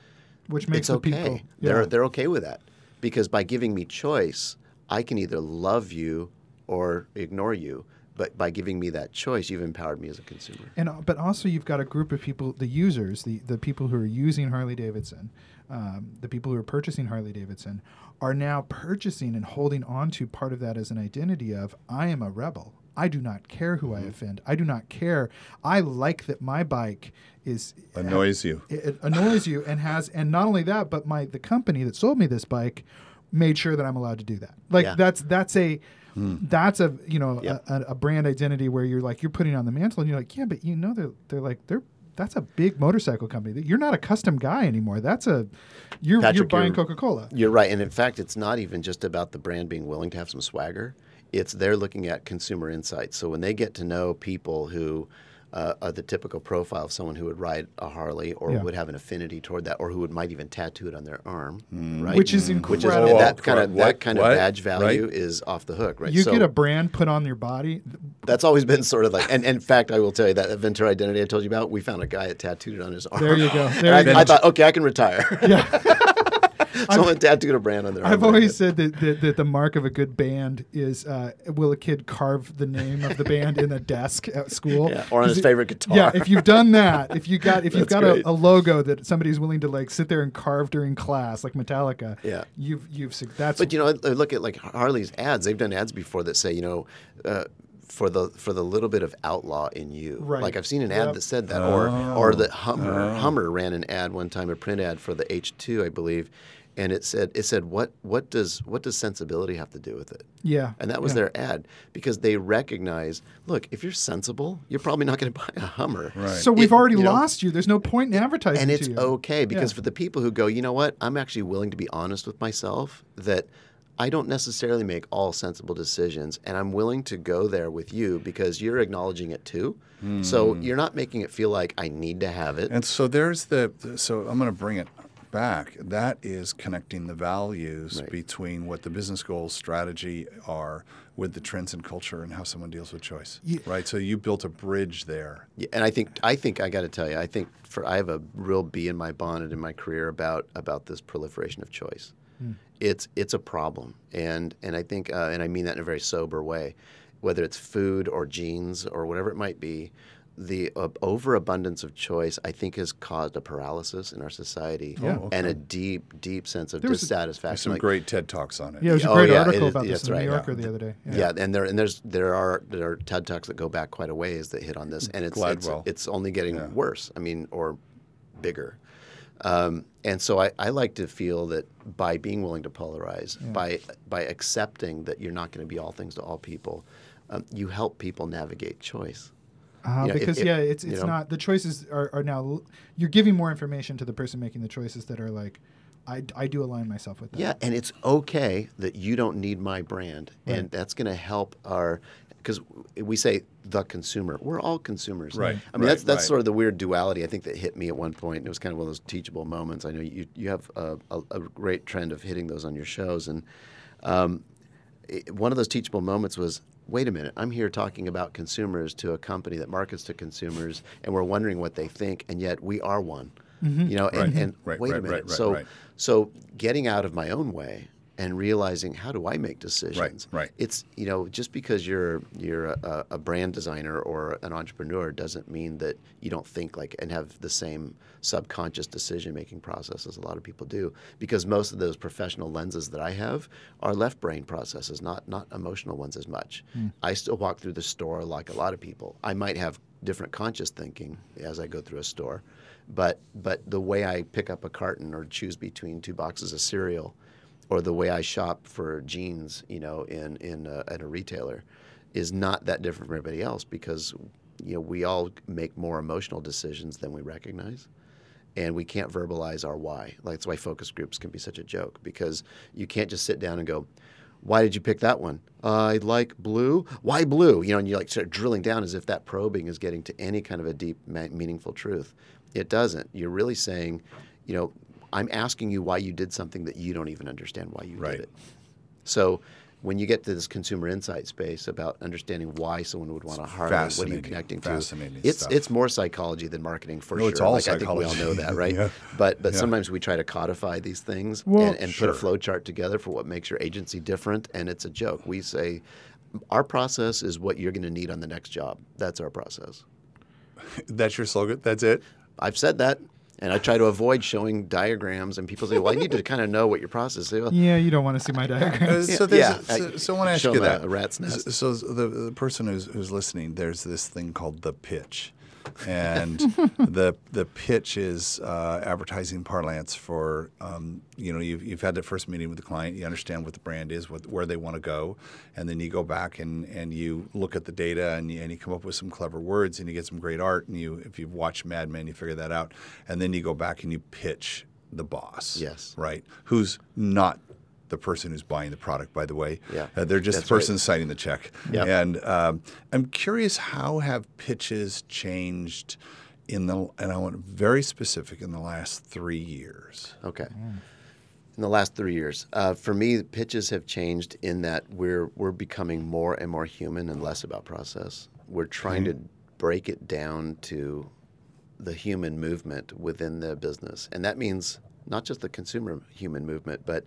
Which makes it's the okay. people. They're they're okay with that because by giving me choice, I can either love you or ignore you. But by giving me that choice, you've empowered me as a consumer. And uh, but also you've got a group of people, the users, the the people who are using Harley Davidson, um, the people who are purchasing Harley Davidson, are now purchasing and holding on to part of that as an identity of I am a rebel. I do not care who Mm-hmm. I offend. I do not care. I like that my bike is annoys you. it, it annoys you and has and not only that but my the company that sold me this bike made sure that i'm allowed to do that like Yeah. that's that's a that's a you know Yep. a, a brand identity where you're like you're putting on the mantle and you're like yeah but you know they're they're like they're that's a big motorcycle company you're not a custom guy anymore that's a you're you're buying coca-cola You're right, and in fact, it's not even just about the brand being willing to have some swagger. It's they're looking at consumer insights. So when they get to know people who uh, are the typical profile of someone who would ride a Harley or Yeah. would have an affinity toward that, or who would might even tattoo it on their arm, right? Which is Which is incredible. that kind of What? that kind What? of badge value Right. is off the hook, right? you so get a brand put on your body that's always been sort of like, and, and in fact, I will tell you that Ventura identity I told you about, we found a guy that tattooed it on his arm. There you go. And There I, you go. I thought, okay, I can retire. yeah Someone tattooed a brand on their. I've always said that, that, that the mark of a good band is uh, will a kid carve the name of the band in a desk at school Yeah, or on Is his favorite guitar. Yeah, if you've done that, if you got if you've got a, a logo that somebody's willing to like sit there and carve during class, like Metallica, Yeah. you've you've that's But you know, I look at like Harley's ads. They've done ads before that say, you know, uh, for the for the little bit of outlaw in you. Right. Like I've seen an ad Yep. that said that, or Oh. or that Hummer oh. Hummer ran an ad one time, a print ad for the H2, I believe, and it said it said what what does what does sensibility have to do with it? yeah, And that was yeah. their ad because they recognize, look, if you're sensible, you're probably not going to buy a Hummer. Right. So we've It- already you know, lost you. There's no point in advertising and to it's you. okay because Yeah. for the people who go, you know what, I'm actually willing to be honest with myself that I don't necessarily make all sensible decisions, and I'm willing to go there with you because you're acknowledging it too. So Hmm. you're not making it feel like I need to have it. And so there's the, so I'm going to bring it back. That is connecting the values Right. between what the business goals, strategy are with the trends and culture and how someone deals with choice. Ye- Right. So you built a bridge there. Yeah, and I think I think I got to tell you, I think for I have a real bee in my bonnet in my career about about this proliferation of choice. It's it's a problem, and and I think uh, and I mean that in a very sober way, whether it's food or jeans or whatever it might be. The uh, overabundance of choice, I think, has caused a paralysis in our society Yeah. Oh, and a deep, deep sense of There a- dissatisfaction. There's some Like- great TED talks on it. yeah, there's a Oh, great yeah, article is- about this in the right, New yeah. Yorker the other day. Yeah, and there and there's there are there are TED talks that go back quite a ways that hit on this, and it's it's, Gladwell. it's only getting Yeah. worse. I mean, or bigger. Um, and so I, I like to feel that by being willing to polarize, by by accepting that you're not going to be all things to all people, um, you help people navigate choice. Uh, You know, because if- yeah, it's you it's know. not the choices are, are now you're giving more information to the person making the choices that are like, I, I do align myself with that. Yeah, and it's okay that you don't need my brand, and that's going to help our because we say the consumer. We're all consumers. Right, I mean, right, that's that's right. sort of the weird duality I think that hit me at one point. And it was kind of one of those teachable moments. I know you you have a, a, a great trend of hitting those on your shows, and um, it, one of those teachable moments was. Wait a minute! I'm here talking about consumers to a company that markets to consumers, and we're wondering what they think, and yet we are one. You know, and, Right, and right, wait right, a minute. so, right. so getting out of my own way and realizing how do I make decisions? right. right. It's you know just because you're you're a, a brand designer or an entrepreneur doesn't mean that you don't think like and have the same subconscious decision making process as a lot of people do. Because most of those professional lenses that I have are left brain processes, not not emotional ones as much. Hmm. I still walk through the store like a lot of people. I might have different conscious thinking as I go through a store. But but the way I pick up a carton or choose between two boxes of cereal, or the way I shop for jeans, you know, in in a, at a retailer, is not that different from everybody else because you know we all make more emotional decisions than we recognize, and we can't verbalize our why. Like that's why focus groups can be such a joke because you can't just sit down and go. Why did you pick that one? I like blue. Why blue? You know, and you like start drilling down as if that probing is getting to any kind of a deep, meaningful truth. It doesn't. You're really saying, you know, I'm asking you why you did something that you don't even understand why you Right. did it. So when you get to this consumer insight space about understanding why someone would want to Harley, what are you connecting to? It's stuff. it's more psychology than marketing for No, sure. it's all like I think we all know that, right? Yeah. But but Yeah. sometimes we try to codify these things Well, and, and Sure. put a flow chart together for what makes your agency different, and it's a joke. We say our process is what you're going to need on the next job. That's our process. That's your slogan. That's it. I've said that, and I try to avoid showing diagrams. And people say, "Well, I need to kind of know what your process is." Well, Yeah, you don't want to see my diagram. Uh, so there's yeah, so, I- so I want to ask you that a rat's nest. So, so the, the person who's, who's listening, there's this thing called the pitch, and the the pitch is uh, advertising parlance for um, you know you've, you've had the first meeting with the client, you understand what the brand is, what, where they want to go, and then you go back and, and you look at the data and you, and you come up with some clever words and you get some great art and you if you've watched Mad Men you figure that out, and then you go back and you pitch the boss, Yes. right, who's not the person who's buying the product, by the way. Yeah. Uh, they're just That's the right. person signing the check. Yep. And um, I'm curious how have pitches changed in the, and I want very specific, in the last three years. Okay. In the last three years, uh, for me, pitches have changed in that we're we're becoming more and more human and less about process. We're trying to break it down to the human movement within the business, and that means not just the consumer human movement, but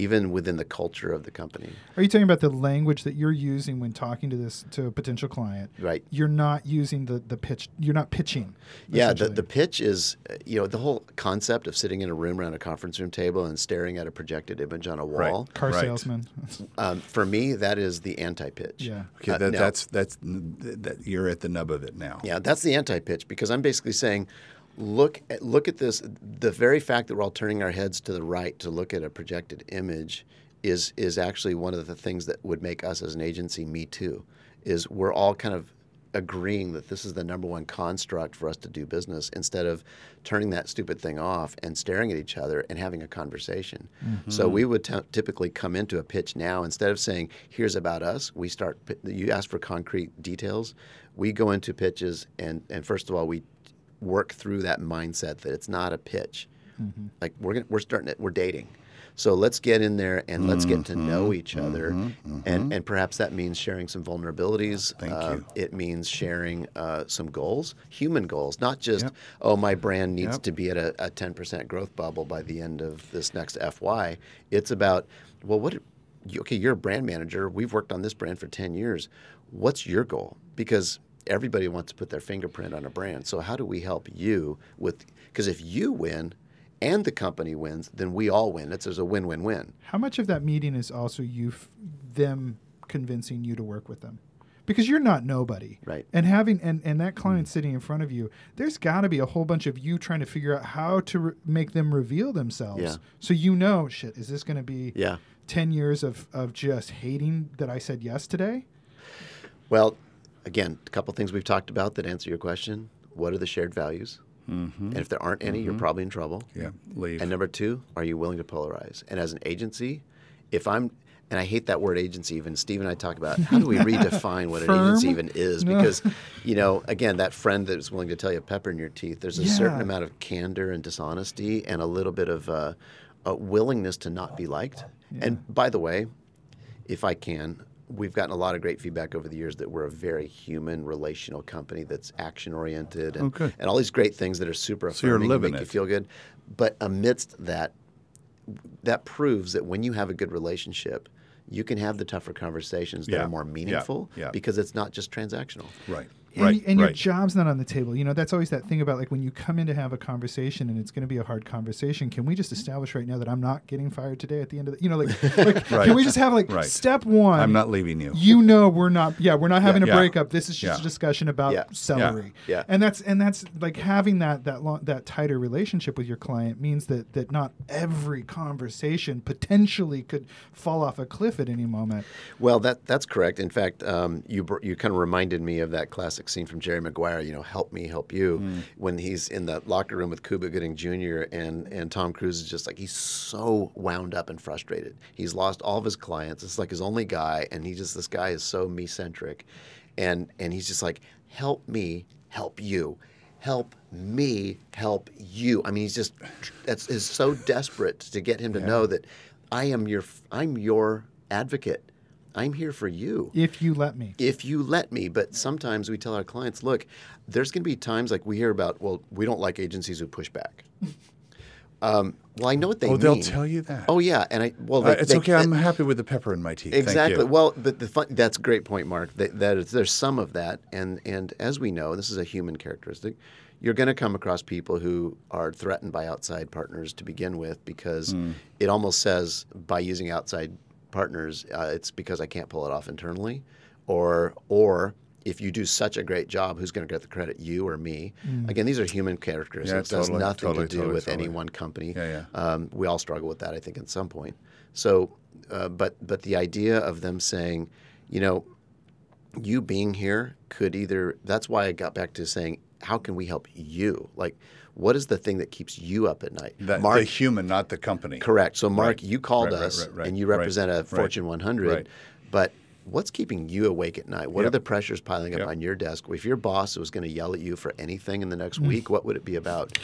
even within the culture of the company. Are you talking about the language that you're using when talking to this to a potential client? Right. You're not using the the pitch. You're not pitching. Yeah, the, the pitch is, uh, you know, the whole concept of sitting in a room around a conference room table and staring at a projected image on a wall. Right. wall. car Right. salesman. Um, for me, that is the anti-pitch. Yeah. Okay, Uh, that, now- that's that's that you're at the nub of it now. Yeah, that's the anti-pitch because I'm basically saying, look at look at this. The very fact that we're all turning our heads to the right to look at a projected image is is actually one of the things that would make us as an agency me too. Is we're all kind of agreeing that this is the number one construct for us to do business instead of turning that stupid thing off and staring at each other and having a conversation. Mm-hmm. So we would t- typically come into a pitch now instead of saying here's about us we start you ask for concrete details we go into pitches and and first of all we work through that mindset that it's not a pitch. Like we're gonna, we're starting it we're dating. So let's get in there and let's get to know each other. And and perhaps that means sharing some vulnerabilities. Thank Uh, you. it means sharing uh, some goals human goals not just Yep. oh my brand needs Yep. to be at a, a 10% growth bubble by the end of this next fy it's about well what okay you're a brand manager. We've worked on this brand for 10 years. What's your goal? Because everybody wants to put their fingerprint on a brand so how do we help you with because if you win and the company wins then we all win it's there's a win-win-win How much of that meeting is also you, f- them convincing you to work with them? Because you're not nobody, Right. And having and, and that client sitting in front of you, there's got to be a whole bunch of you trying to figure out how to re- make them reveal themselves. Yeah. So you know, shit, is this going to be yeah ten years of of just hating that I said yes today? Well, again, a couple things we've talked about that answer your question. What are the shared values? Mm-hmm. And if there aren't any, you're probably in trouble. Yeah, leave. And number two, are you willing to polarize? And as an agency, if I'm, and I hate that word agency, even Steve and I talk about how do we redefine what an agency even is? No. Because, you know, again, that friend that is willing to tell you pepper in your teeth, there's a certain amount of candor and dishonesty and a little bit of uh, a willingness to not be liked. And by the way, if I can, we've gotten a lot of great feedback over the years that we're a very human, relational company that's action oriented and, good. and all these great things that are super So affirming and living make you feel good. But amidst that, that proves that when you have a good relationship, you can have the tougher conversations that Yeah. are more Yeah. meaningful Yeah. because it's not just transactional. right. And, right. and your right. job's not on the table. You know, that's always that thing about like when you come in to have a conversation and it's going to be a hard conversation. Can we just establish right now that I'm not getting fired today at the end of the, you know, like, like Right. can we just have like Right. step one? I'm not leaving you. You know, we're not. Yeah, we're not having Yeah. a breakup. This is just Yeah. a discussion about Yeah. celery. Yeah. and that's and that's like having that that long, that tighter relationship with your client means that that not every conversation potentially could fall off a cliff at any moment. Well, that that's correct. In fact, um, you br- you kind of reminded me of that classic scene from Jerry Maguire. You know, help me, help you, hmm. when he's in the locker room with Cuba Gooding Jr. and and Tom Cruise is just like he's so wound up and frustrated. He's lost all of his clients. It's like his only guy, and he just this guy is so me centric, and and he's just like help me, help you. Help me, help you. I mean, he's just that's is so desperate to get him to know that I am your I'm your advocate. I'm here for you If you let me. if you let me. But sometimes we tell our clients, look, there's going to be times like we hear about, well, we don't like agencies who push back. um, well, I know what they oh, mean. they'll tell you that. Oh yeah, and I well, Uh, it's they- okay. I'm happy with the pepper in my teeth. Thank Exactly. you. Well, but the fun, that's a great point, Mark. That, that is, there's some of that, and and as we know, this is a human characteristic. You're going to come across people who are threatened by outside partners to begin with, because Hmm. it almost says by using outside partners, uh, it's because I can't pull it off internally, or or if you do such a great job, who's going to get the credit, you or me? Again, these are human characteristics. Yeah, it has totally, nothing totally, to do totally, with any one company. Yeah, yeah. Um, we all struggle with that, I think, at some point. So, uh, but but the idea of them saying, you know, you being here could either. That's why I got back to saying, how can we help you? Like, what is the thing that keeps you up at night? That, Mark, the human, not the company. correct. So, Mark, Right. you called Right, us, right, and you represent a Fortune 100. right. But what's keeping you awake at night? What are the pressures piling up Yep. on your desk? If your boss was going to yell at you for anything in the Mm. next week, what would it be about?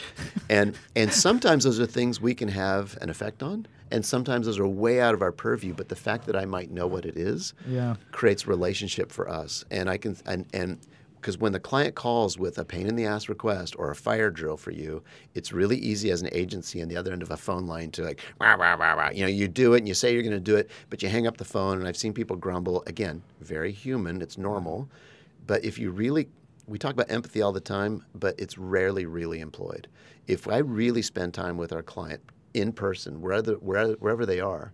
and and sometimes those are things we can have an effect on, and sometimes those are way out of our purview. But the fact that I might know what it is Yeah. creates relationship for us, and I can and and because when the client calls with a pain in the ass request or a fire drill for you, it's really easy as an agency on the other end of a phone line to like, wah, wah, wah, wah. you know, you do it and you say you're going to do it, but you hang up the phone. And I've seen people grumble. Again, very human. It's normal. But if you really, we talk about empathy all the time, but it's rarely really employed. If I really spend time with our client in person, wherever, wherever, wherever they are,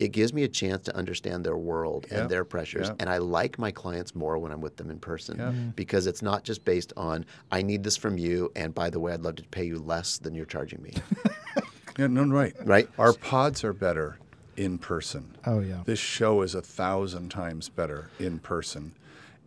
it gives me a chance to understand their world Yeah. and their pressures. Yeah. And I like my clients more when I'm with them in person Yeah. Mm-hmm. because it's not just based on, I need this from you. And by the way, I'd love to pay you less than you're charging me. Yeah, no, right. Right. Our pods are better in person. Oh, yeah. This show is a thousand times better in person,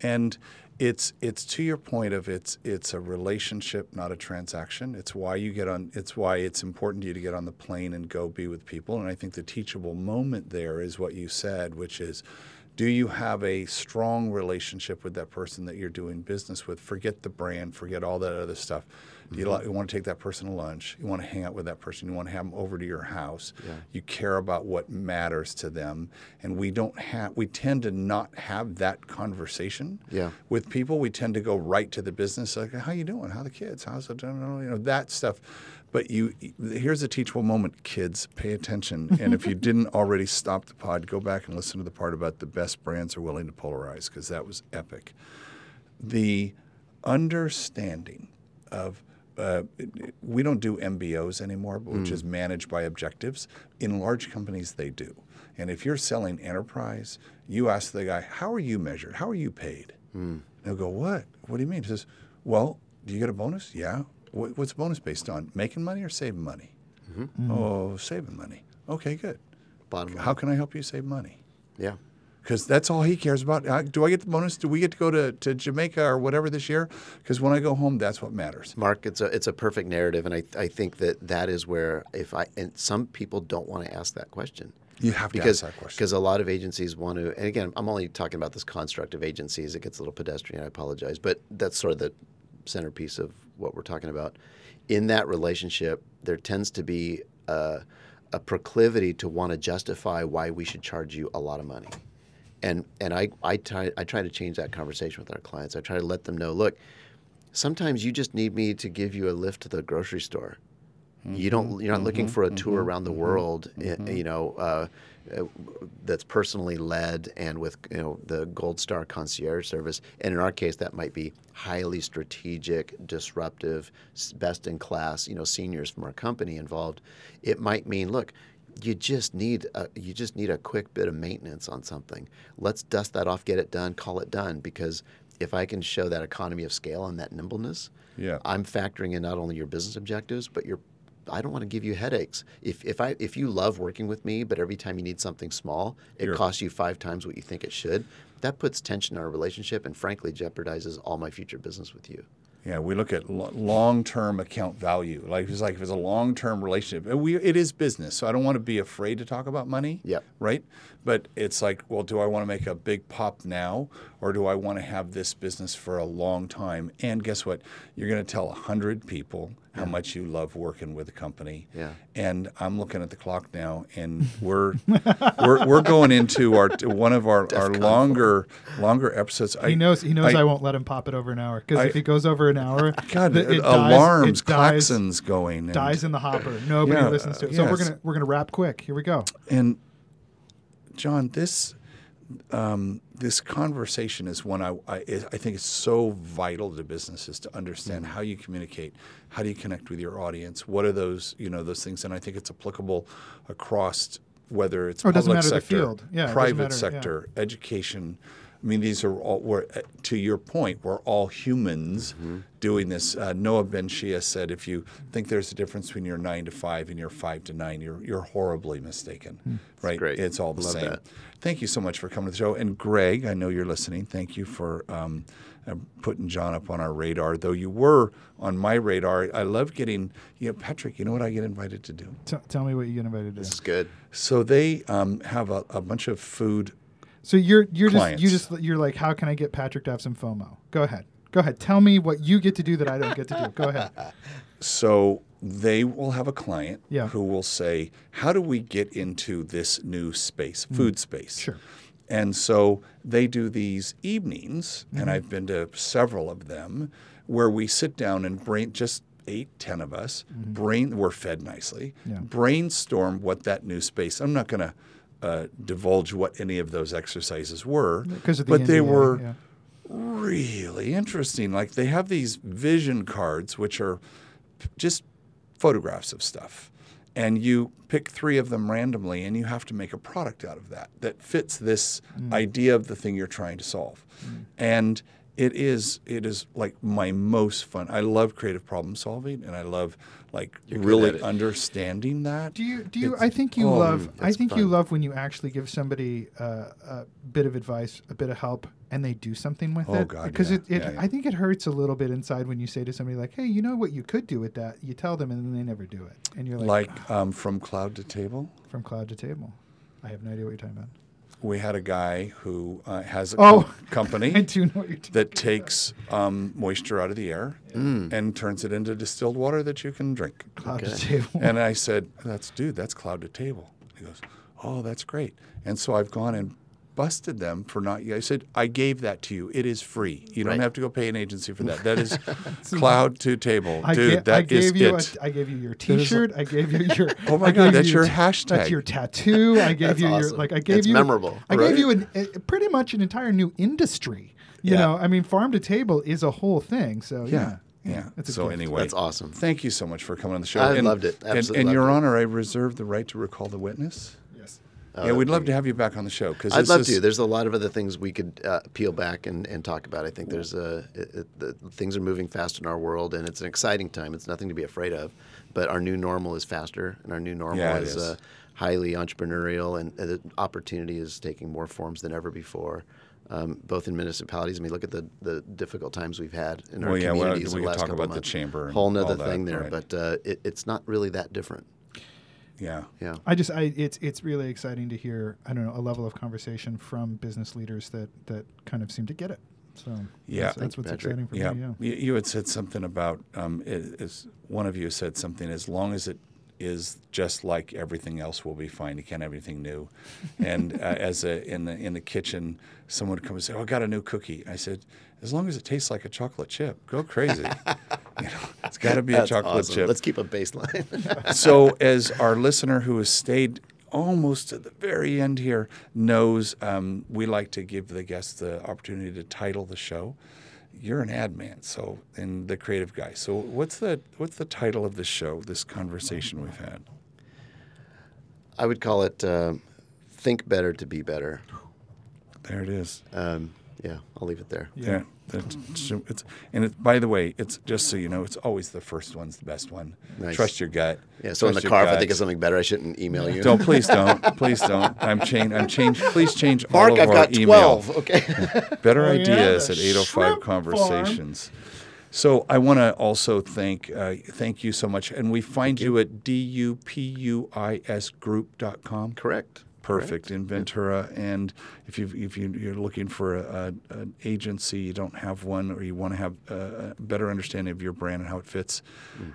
and it's it's to your point of it's it's a relationship, not a transaction. It's why you get on. It's why it's important to you to get on the plane and go be with people. And I think the teachable moment there is what you said, which is. Do you have a strong relationship with that person that you're doing business with? Forget the brand, forget all that other stuff. Do you, mm-hmm. you want to take that person to lunch? You want to hang out with that person? You want to have them over to your house? You care about what matters to them, and we don't have. We tend to not have that conversation Yeah. with people. We tend to go right to the business, like, "How you doing? How the kids? How's it? You know that stuff." But you, here's a teachable moment, kids. Pay attention, and if you didn't already stop the pod, go back and listen to the part about the best brands are willing to polarize because that was epic. The understanding of uh, we don't do MBOs anymore, which is hmm. managed by objectives. In large companies, they do. And if you're selling enterprise, you ask the guy, "How are you measured? How are you paid?" Hmm. They'll go, "What? What do you mean?" He says, "Well, do you get a bonus? Yeah. What, what's bonus based on? Making money or saving money? Mm-hmm. Oh, saving money. Okay, good. Bottom line. How can I help you save money? Yeah. Because that's all he cares about. Do I get the bonus? Do we get to go to, to Jamaica or whatever this year? Because when I go home, that's what matters. Mark, it's a it's a perfect narrative, and I I think that that is where if I and some people don't want to ask that question. You have to because ask that question. because a lot of agencies want to, and again, I'm only talking about this construct of agencies. It gets a little pedestrian. I apologize, but that's sort of the centerpiece of what we're talking about. In that relationship, there tends to be a, a proclivity to want to justify why we should charge you a lot of money, and and I I try I try to change that conversation with our clients. I try to let them know, look, sometimes you just need me to give you a lift to the grocery store. You don't. Mm-hmm. You're not looking mm-hmm. for a mm-hmm. tour around the world. i- You know, uh, uh, that's personally led and with you know the Gold Star concierge service. And in our case, that might be highly strategic, disruptive, best in class. You know, seniors from our company involved. It might mean, look, you just need a, you just need a quick bit of maintenance on something. Let's dust that off, get it done, call it done. Because if I can show that economy of scale and that nimbleness, Yeah. I'm factoring in not only your business objectives, but your I don't want to give you headaches. If if I if you love working with me, but every time you need something small, it You're- costs you five times what you think it should. That puts tension in our relationship, and frankly, jeopardizes all my future business with you. Yeah, we look at long-term account value. Like it's like if it's a long-term relationship, and we it is business, so I don't want to be afraid to talk about money. Yep. Right. But it's like, well, do I want to make a big pop now, or do I want to have this business for a long time? And guess what? You're going to tell a hundred people how much you love working with a company. Yeah. And I'm looking at the clock now, and we're we're, we're going into our one of our, our longer longer episodes. He knows. He knows I, won't let him pop it over an hour because if I- it goes over an hour, God, the- it dies- alarms, it dies, going. and- dies in the hopper. Nobody Yeah, listens to it. So we're gonna we're gonna wrap quick. Here we go. And John, this um, this conversation is one I, I I think is so vital to businesses to understand Mm. how you communicate, how do you connect with your audience, what are those you know those things, and I think it's applicable across whether it's Oh, public sector. Yeah, private matter, yeah. sector, education. I mean, these are all. We're, uh, to your point, we're all humans Mm-hmm. doing this. Uh, Noah benShea said, "If you think there's a difference between your nine to five and your five to nine, you're you're horribly mistaken." Hmm. Right? great. It's all the Love same. that. Thank you so much for coming to the show. And Greg, I know you're listening. Thank you for um, uh, putting John up on our radar. Though you were on my radar, I love getting. You know, Patrick. You know what I get invited to do? T- tell me what you get invited to. This is good. So they um, have a, a bunch of food So you're you're just you just you're like, how can I get Patrick to have some FOMO? Go ahead. Go ahead. Tell me what you get to do that I don't get to do. Go ahead. So they will have a client Yeah. who will say, "How do we get into this new space, mm. food space?" Sure. And so they do these evenings, and mm-hmm. I've been to several of them, where we sit down and brain just eight, ten of us, mm-hmm. brain we're fed nicely, Yeah. brainstorm what that new space. I'm not going to uh, divulge what any of those exercises were, Because of the but they were yeah. really interesting. Like they have these vision cards, which are just photographs of stuff. And you pick three of them randomly, and you have to make a product out of that that fits this idea of the thing you're trying to solve. And it is it is like my most fun. I love creative problem solving, and I love like good really understanding that. Do you do you? It's- I think you oh, love. I that's think you love when you actually give somebody uh, a bit of advice, a bit of help, and they do something with Oh, it. God, Because yeah. it, it Yeah, yeah. I think it hurts a little bit inside when you say to somebody like, "Hey, you know what you could do with that?" You tell them, and then they never do it, and you're like, like um, from cloud to table. from cloud to table. I have no idea what you're talking about. We had a guy who uh, has a Oh. com- company. I do know what you're talking that takes um, moisture out of the air and turns it into distilled water that you can drink. Cloud to table. And I said, "That's dude, that's cloud to table." He goes, "Oh, that's great." And so I've gone and busted them for not. I said, "I gave that to you. It is free. You don't Right. have to go pay an agency for that. That is cloud to table, I, dude. ga- I that is gave you it." a, I gave you your T-shirt. I gave you your. Oh my God, that's you your ta- hashtag. That's your tattoo. I gave That's you your awesome. like. I gave It's you. memorable, I right? gave you an, a, pretty much an entire new industry. You Yeah. know, I mean, farm to table is a whole thing. So yeah, yeah, yeah. That's So gift. anyway, That's awesome. Thank you so much for coming on the show. I and, loved it. Absolutely and Your loved it. Honor, I reserve the right to recall the witness. Oh, yeah, we'd love to have you back on the show because I'd love to. There's a lot of other things we could uh, peel back and, and talk about. I think there's a it, it, the, things are moving fast in our world, and it's an exciting time. It's nothing to be afraid of. But our new normal is faster, and our new normal Yeah, is, is. Uh, highly entrepreneurial, and uh, the opportunity is taking more forms than ever before. Um, both in municipalities. I mean, look at the, the difficult times we've had in our Well, yeah, well, communities. we the last talk couple about the months. chamber and Whole that, thing there, right. but uh, it, it's not really that different. Yeah. Yeah. I just, I, it's, it's really exciting to hear. I don't know a level of conversation from business leaders that that kind of seem to get it. So Yeah. that's, Thank that's you, what's Patrick. exciting for Yeah, me. Yeah. You, you had said something about um, it, is one of you said something. As long as it is just like everything else, we'll be fine. You can't have anything new. And uh, as a in the in the kitchen, someone would come and say, "Oh, I got a new cookie." I said, "As long as it tastes like a chocolate chip, go crazy. you know, it's got to be a chocolate awesome. chip." Let's keep a baseline. so as our listener who has stayed almost to the very end here knows um, we like to give the guests the opportunity to title the show you're an ad man so and the creative guy so what's the what's the title of this show this conversation we've had I would call it uh, "Think Better to Be Better." there it is Um, yeah, I'll leave it there. yeah, that's- it's, and it, by the way it's just so you know it's always the first one's the best one Nice. trust your gut Yeah. So in the Trust your car, if I think of something better, I shouldn't email you. don't please don't please don't i'm change i'm change please change all Mark, of I've our got email twelve. Okay. Better Oh, yeah, ideas the at 805 shrimp farm. Conversations. So I want to also thank uh, thank you so much, and we find you. at dupuisgroup.com. Correct. Perfect in Ventura, and if you if you, you're looking for a, a, an agency, you don't have one, or you want to have a, a better understanding of your brand and how it fits,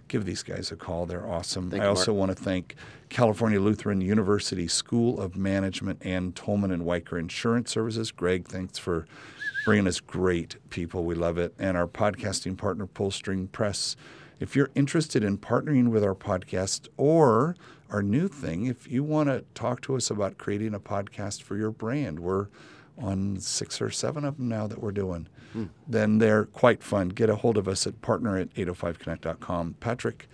give these guys a call. They're awesome. Mm. Thank I you, also want to thank California Lutheran University School of Management and Tolman and Wiker Insurance Services. Greg, thanks for bringing us great people. We love it. And our podcasting partner, Pullstring Press. If you're interested in partnering with our podcast or our new thing, if you want to talk to us about creating a podcast for your brand, we're on six or seven of them now that we're doing. Then they're quite fun. Get a hold of us at partner at 805connect.com. Patrick,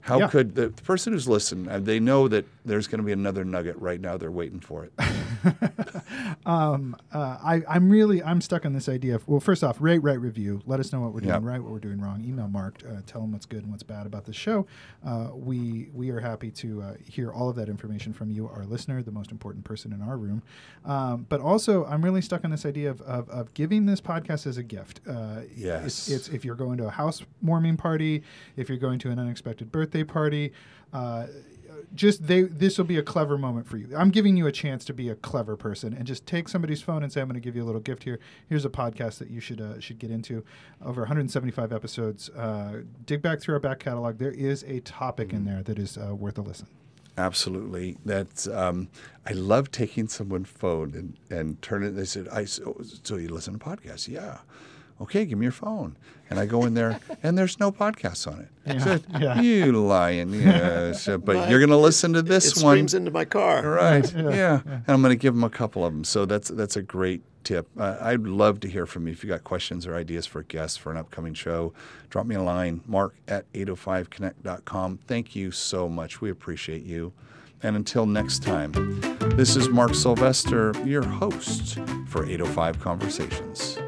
how Yeah. could the, the person who's listening, uh, they know that there's going to be another nugget right now. They're waiting for it. um, uh, I, I'm really I'm stuck on this idea. Of, well, first off, rate, write, review. Let us know what we're doing Yep. right, what we're doing wrong. Email Mark. Uh, tell him what's good and what's bad about the show. Uh, we we are happy to uh, hear all of that information from you, our listener, the most important person in our room. Um, but also, I'm really stuck on this idea of, of, of giving this podcast as a gift. Uh, Yes. it's, it's if you're going to a housewarming party, if you're going to an unexpected birthday party. Just they this will be a clever moment for you. I'm giving you a chance to be a clever person and just take somebody's phone and say I'm going to give you a little gift here. Here's a podcast that you should uh, should get into. Over 175 episodes. Uh, dig back through our back catalog. There is a topic in there that is uh, worth a listen. Absolutely. That's um, I love taking someone's phone and, and turn it. They said, "I so, so you listen to podcasts? Yeah. Okay, give me your phone." And I go in there, and there's no podcasts on it. Yeah, said, yeah. You lying? Yes, but My- you're going to listen to this it one. screams into my car. Right. Yeah. And I'm going to give them a couple of them. So that's that's a great tip. Uh, I'd love to hear from you if you got questions or ideas for guests for an upcoming show. Drop me a line, mark at 805connect.com. Thank you so much. We appreciate you. And until next time, this is Mark Sylvester, your host for 805 Conversations.